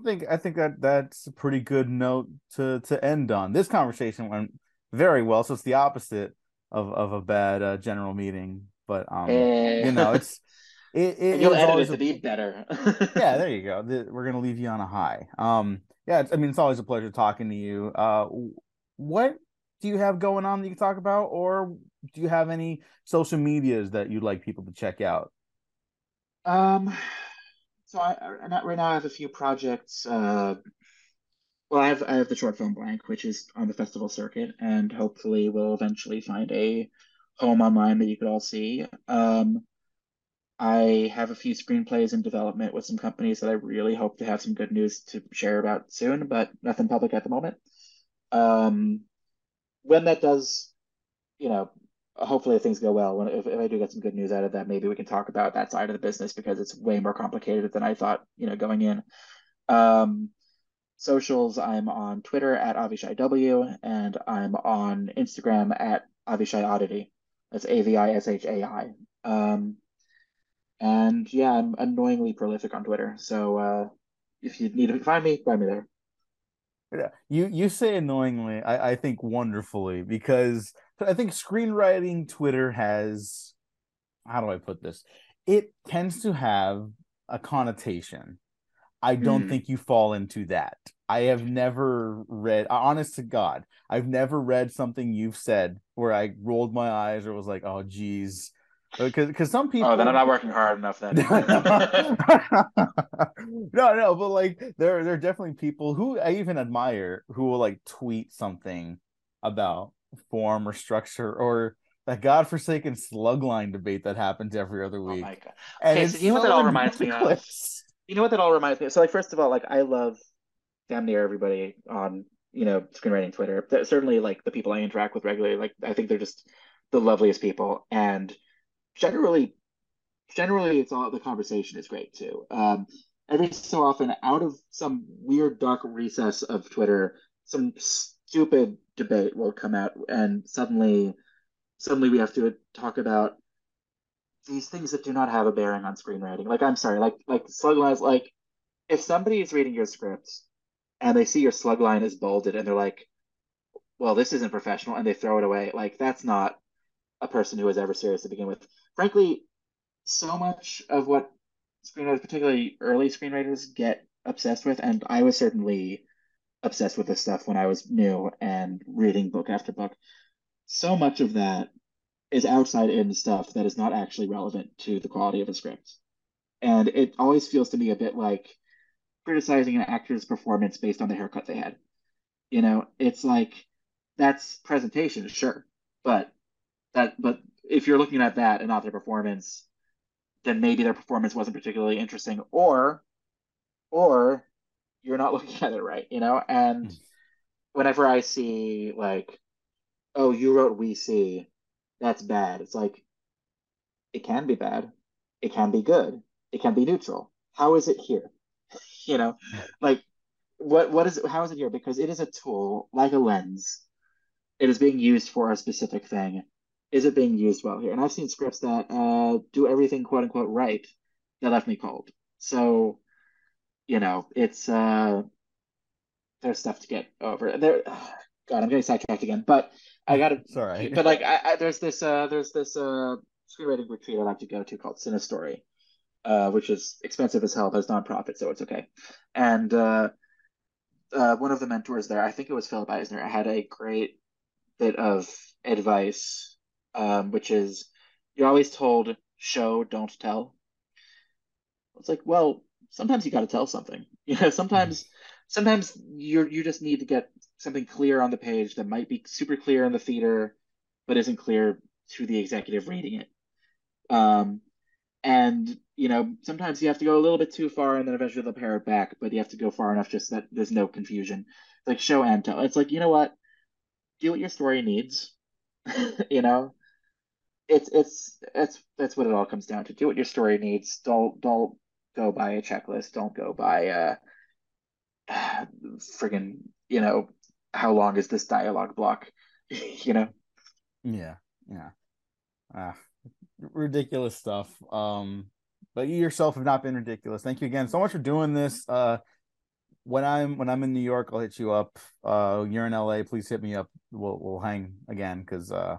i think i think that that's a pretty good note to to end on this conversation went very well so it's the opposite of of a bad uh, general meeting but um you know it's it, it You'll is edit always it a- be better. yeah there you go The- we're gonna leave you on a high um yeah it's, i mean it's always a pleasure talking to you uh what do you have going on that you can talk about or do you have any social medias that you'd like people to check out Um, so I, I not- right now I have a few projects. Uh, well, I have I have the short film blank, which is on the festival circuit, and hopefully we'll eventually find a home online that you could all see. Um, I have a few screenplays in development with some companies that I really hope to have some good news to share about soon, but nothing public at the moment. Um, when that does, you know, hopefully things go well, when if, if I do get some good news out of that, maybe we can talk about that side of the business because it's way more complicated than I thought, you know, going in. Um, socials, I'm on Twitter at AvishaiW and I'm on Instagram at Avishai Oddity. That's A-V-I-S-H-A-I. Um, and yeah, I'm annoyingly prolific on Twitter. So uh, if you need to find me, find me there. Yeah, you you say annoyingly, I, I think wonderfully because I think screenwriting Twitter has how do I put this? It tends to have a connotation. I don't Hmm. think you fall into that. I have never read, honest to God, I've never read something you've said where I rolled my eyes or was like, oh, geez. Uh, because because some people. Oh, then I'm not working hard enough then. no, no, but like there, there are definitely people who I even admire who will like tweet something about form or structure or that godforsaken slugline debate that happens every other Oh week. my God. And Okay, so you know what that all reminds me of? You know what that all reminds me of? So like first of all, like I love damn near everybody on, you know, screenwriting Twitter. Certainly like the people I interact with regularly, like I think they're just the loveliest people. And generally generally it's all the conversation is great too. Um every so often out of some weird dark recess of Twitter, some stupid debate will come out and suddenly suddenly we have to talk about these things that do not have a bearing on screenwriting. Like I'm sorry, like like slug lines like if somebody is reading your script and they see your slug line is bolded and they're like, well, this isn't professional, and they throw it away, like that's not a person who was ever serious to begin with. Frankly, so much of what screenwriters, particularly early screenwriters, get obsessed with, and I was certainly obsessed with this stuff when I was new and reading book after book. So much of that is outside in stuff that is not actually relevant to the quality of a script. And it always feels to me a bit like criticizing an actor's performance based on the haircut they had. You know, it's like that's presentation, sure, but that but if you're looking at that and not their performance, then maybe their performance wasn't particularly interesting, or or you're not looking at it right, you know. And Mm. whenever I see like, oh, you wrote "We See," that's bad. It's like it can be bad, it can be good, it can be neutral. How is it here? You know, like what what is it? How is it here? Because it is a tool, like a lens. It is being used for a specific thing. Is it being used well here? And I've seen scripts that uh, do everything quote unquote right that left me cold. So, you know, it's uh, there's stuff to get over. There, God, I'm getting sidetracked again. But I got to. Sorry. But like, I, I, there's this uh, there's this uh, screenwriting retreat I like to go to called Cinestory, uh, which is expensive as hell, but it's nonprofit, so it's okay. And uh, uh, one of the mentors there, I think it was Philip Eisner, had a great bit of advice, um, which is you're always told show, don't tell. It's like, well, sometimes you got to tell something. You know, sometimes sometimes you you just need to get something clear on the page that might be super clear in the theater, but isn't clear to the executive reading it. Um, and you know, sometimes you have to go a little bit too far, and then eventually they'll pare it back. But you have to go far enough just that there's no confusion. It's like show and tell. It's like you know what, do what your story needs. you know, it's it's that's that's what it all comes down to. Do what your story needs. Don't don't go by a checklist. Don't go by uh friggin' you know how long is this dialogue block? you know. Yeah, yeah. Ah, ridiculous stuff. Um, but you yourself have not been ridiculous. Thank you again so much for doing this. Uh, when I'm when I'm in New York, I'll hit you up. Uh, you're in LA, please hit me up. We'll we'll hang again because uh,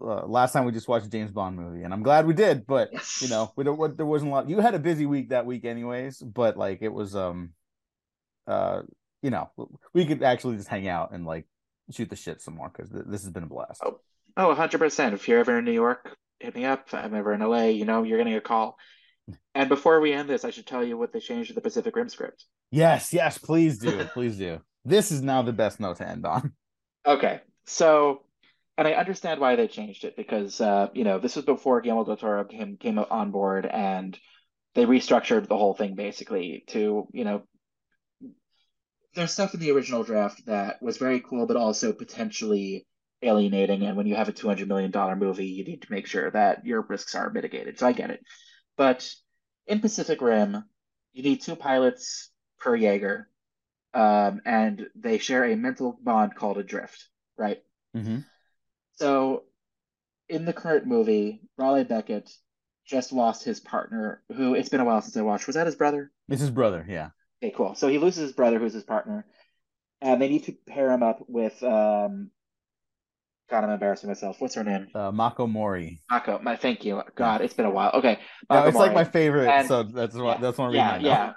uh, last time we just watched a James Bond movie, and I'm glad we did. But Yes. you know, we don't. What there wasn't a lot. You had a busy week that week, anyways. But like it was um, uh, you know, we could actually just hang out and like shoot the shit some more because th- this has been a blast. Oh. Oh, 100%. If you're ever in New York, hit me up. If I'm ever in LA, you know, you're getting a call. And before we end this, I should tell you what they changed to the Pacific Rim script. Yes, yes, please do, please do. This is now the best note to end on. Okay, so, and I understand why they changed it because, uh, you know, this was before Guillermo del Toro came, came on board and they restructured the whole thing basically to, you know, there's stuff in the original draft that was very cool, but also potentially alienating. And when you have a $200 million movie, you need to make sure that your risks are mitigated. So I get it. But in Pacific Rim, you need two pilots per Jaeger, um, and they share a mental bond called adrift, right? Mm-hmm. So in the current movie, Raleigh Becket just lost his partner, who it's been a while since I watched. Was that his brother? It's his brother, yeah. Okay, cool. So he loses his brother, who's his partner, and they need to pair him up with um. God, I'm embarrassing myself. What's her name? Uh, Mako Mori. Mako. My thank you. God, it's been a while. Okay, Mako it's like my favorite, And- so that's what yeah, that's one reason Yeah, I know. yeah,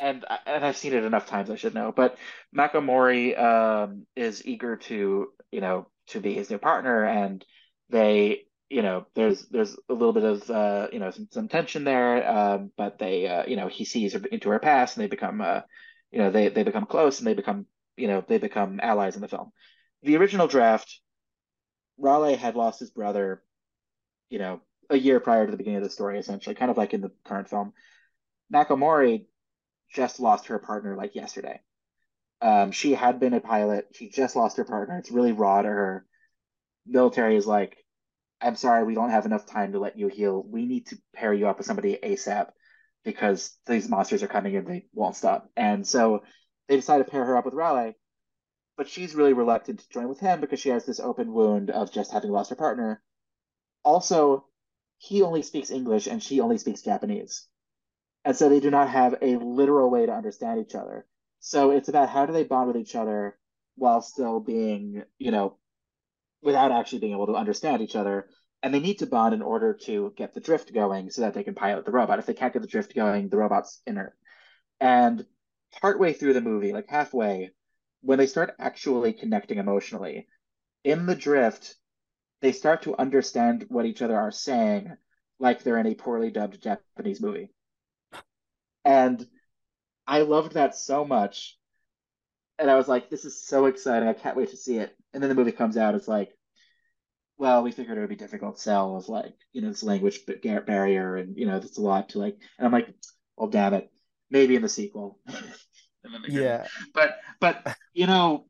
and and I've seen it enough times. I should know. But Mako Mori um is eager to you know to be his new partner, and they you know there's there's a little bit of uh you know some some tension there. Um, but they uh you know he sees her into her past, and they become uh you know they they become close, and they become you know they become allies in the film. The original draft, Raleigh had lost his brother, you know, a year prior to the beginning of the story, essentially, kind of like in the current film. Mako Mori just lost her partner like yesterday. Um, she had been a pilot. She just lost her partner. It's really raw to her. Military is like, I'm sorry, we don't have enough time to let you heal. We need to pair you up with somebody ASAP because these monsters are coming and they won't stop. And so they decide to pair her up with Raleigh, but she's really reluctant to join with him because she has this open wound of just having lost her partner. Also, he only speaks English and she only speaks Japanese. And so they do not have a literal way to understand each other. So it's about how do they bond with each other while still being, you know, without actually being able to understand each other. And they need to bond in order to get the drift going so that they can pilot the robot. If they can't get the drift going, the robot's inert. And partway through the movie, like halfway, when they start actually connecting emotionally, in the drift, they start to understand what each other are saying, like they're in a poorly dubbed Japanese movie. And I loved that so much. And I was like, this is so exciting. I can't wait to see it. And then the movie comes out. It's like, well, we figured it would be difficult to sell as like, you know, this language barrier and, you know, it's a lot to like, and I'm like, well, damn it. Maybe in the sequel. yeah. But, but, you know,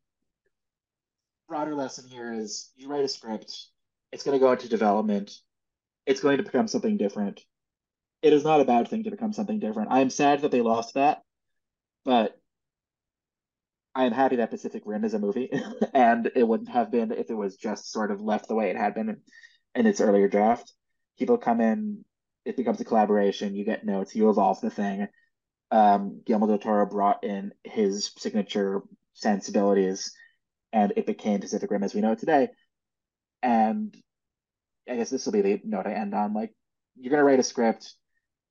broader lesson here is you write a script, it's going to go into development, it's going to become something different. It is not a bad thing to become something different. I am sad that they lost that, but I am happy that Pacific Rim is a movie, and it wouldn't have been if it was just sort of left the way it had been in, in its earlier draft. People come in, it becomes a collaboration. You get notes, you evolve the thing. Um, Guillermo del Toro brought in his signature sensibilities, and it became Pacific Rim as we know it today. And I guess this will be the note I end on. Like, you're gonna write a script,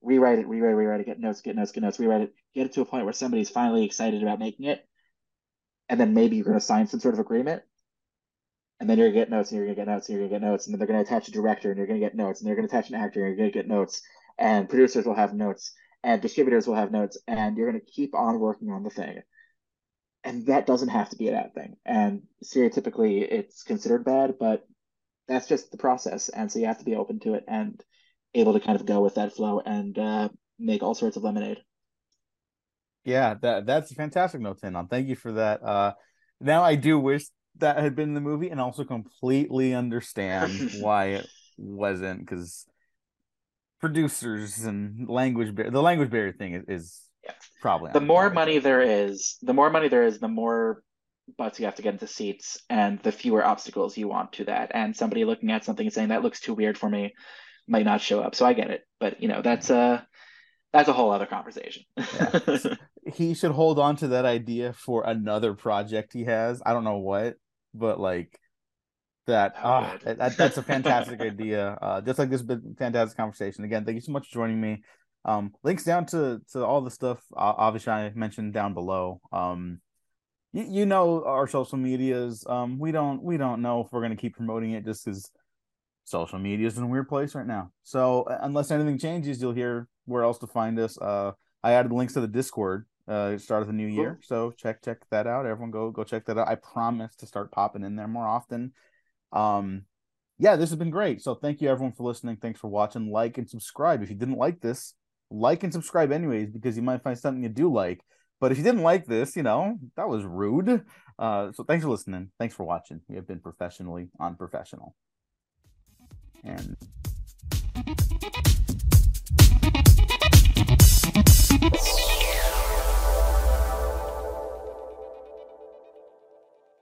rewrite it, rewrite, it, rewrite it, get notes, get notes, get notes, rewrite it, get it to a point where somebody's finally excited about making it, and then maybe you're going to sign some sort of agreement and then you're gonna get notes and you're gonna get notes and you're gonna get notes and then they're gonna attach a director and you're gonna get notes and they're gonna attach an actor and you're gonna get notes and producers will have notes and distributors will have notes and you're gonna keep on working on the thing. And that doesn't have to be a bad thing. And stereotypically it's considered bad, but that's just the process. And so you have to be open to it and able to kind of go with that flow and uh, make all sorts of lemonade. Yeah, that that's a fantastic note to end on. Thank you for that. Uh, now I do wish that had been in the movie, and also completely understand why it wasn't because producers and language bar- the language barrier thing is, is yeah. probably the more money there is, the more money there is, the more butts you have to get into seats, and the fewer obstacles you want to that. And somebody looking at something and saying that looks too weird for me might not show up. So I get it, but you know that's a that's a whole other conversation. yeah. he should hold on to that idea for another project he has. I don't know what, but like that. Oh, that, that's a fantastic idea. Uh, just like this been fantastic conversation. Again, thank you so much for joining me. Um, links down to to all the stuff uh, obviously I mentioned down below. Um, you, you know our social medias. Um, we don't we don't know if we're gonna keep promoting it just because social media is in a weird place right now. So unless anything changes, you'll hear where else to find us. Uh, I added links to the Discord uh start of the new year. So check check that out. Everyone go go check that out. I promise to start popping in there more often. Um yeah, this has been great. So thank you everyone for listening. Thanks for watching. Like and subscribe. If you didn't like this, like and subscribe anyways because you might find something you do like. But if you didn't like this, you know, that was rude. Uh so thanks for listening. Thanks for watching. We have been professionally unprofessional. And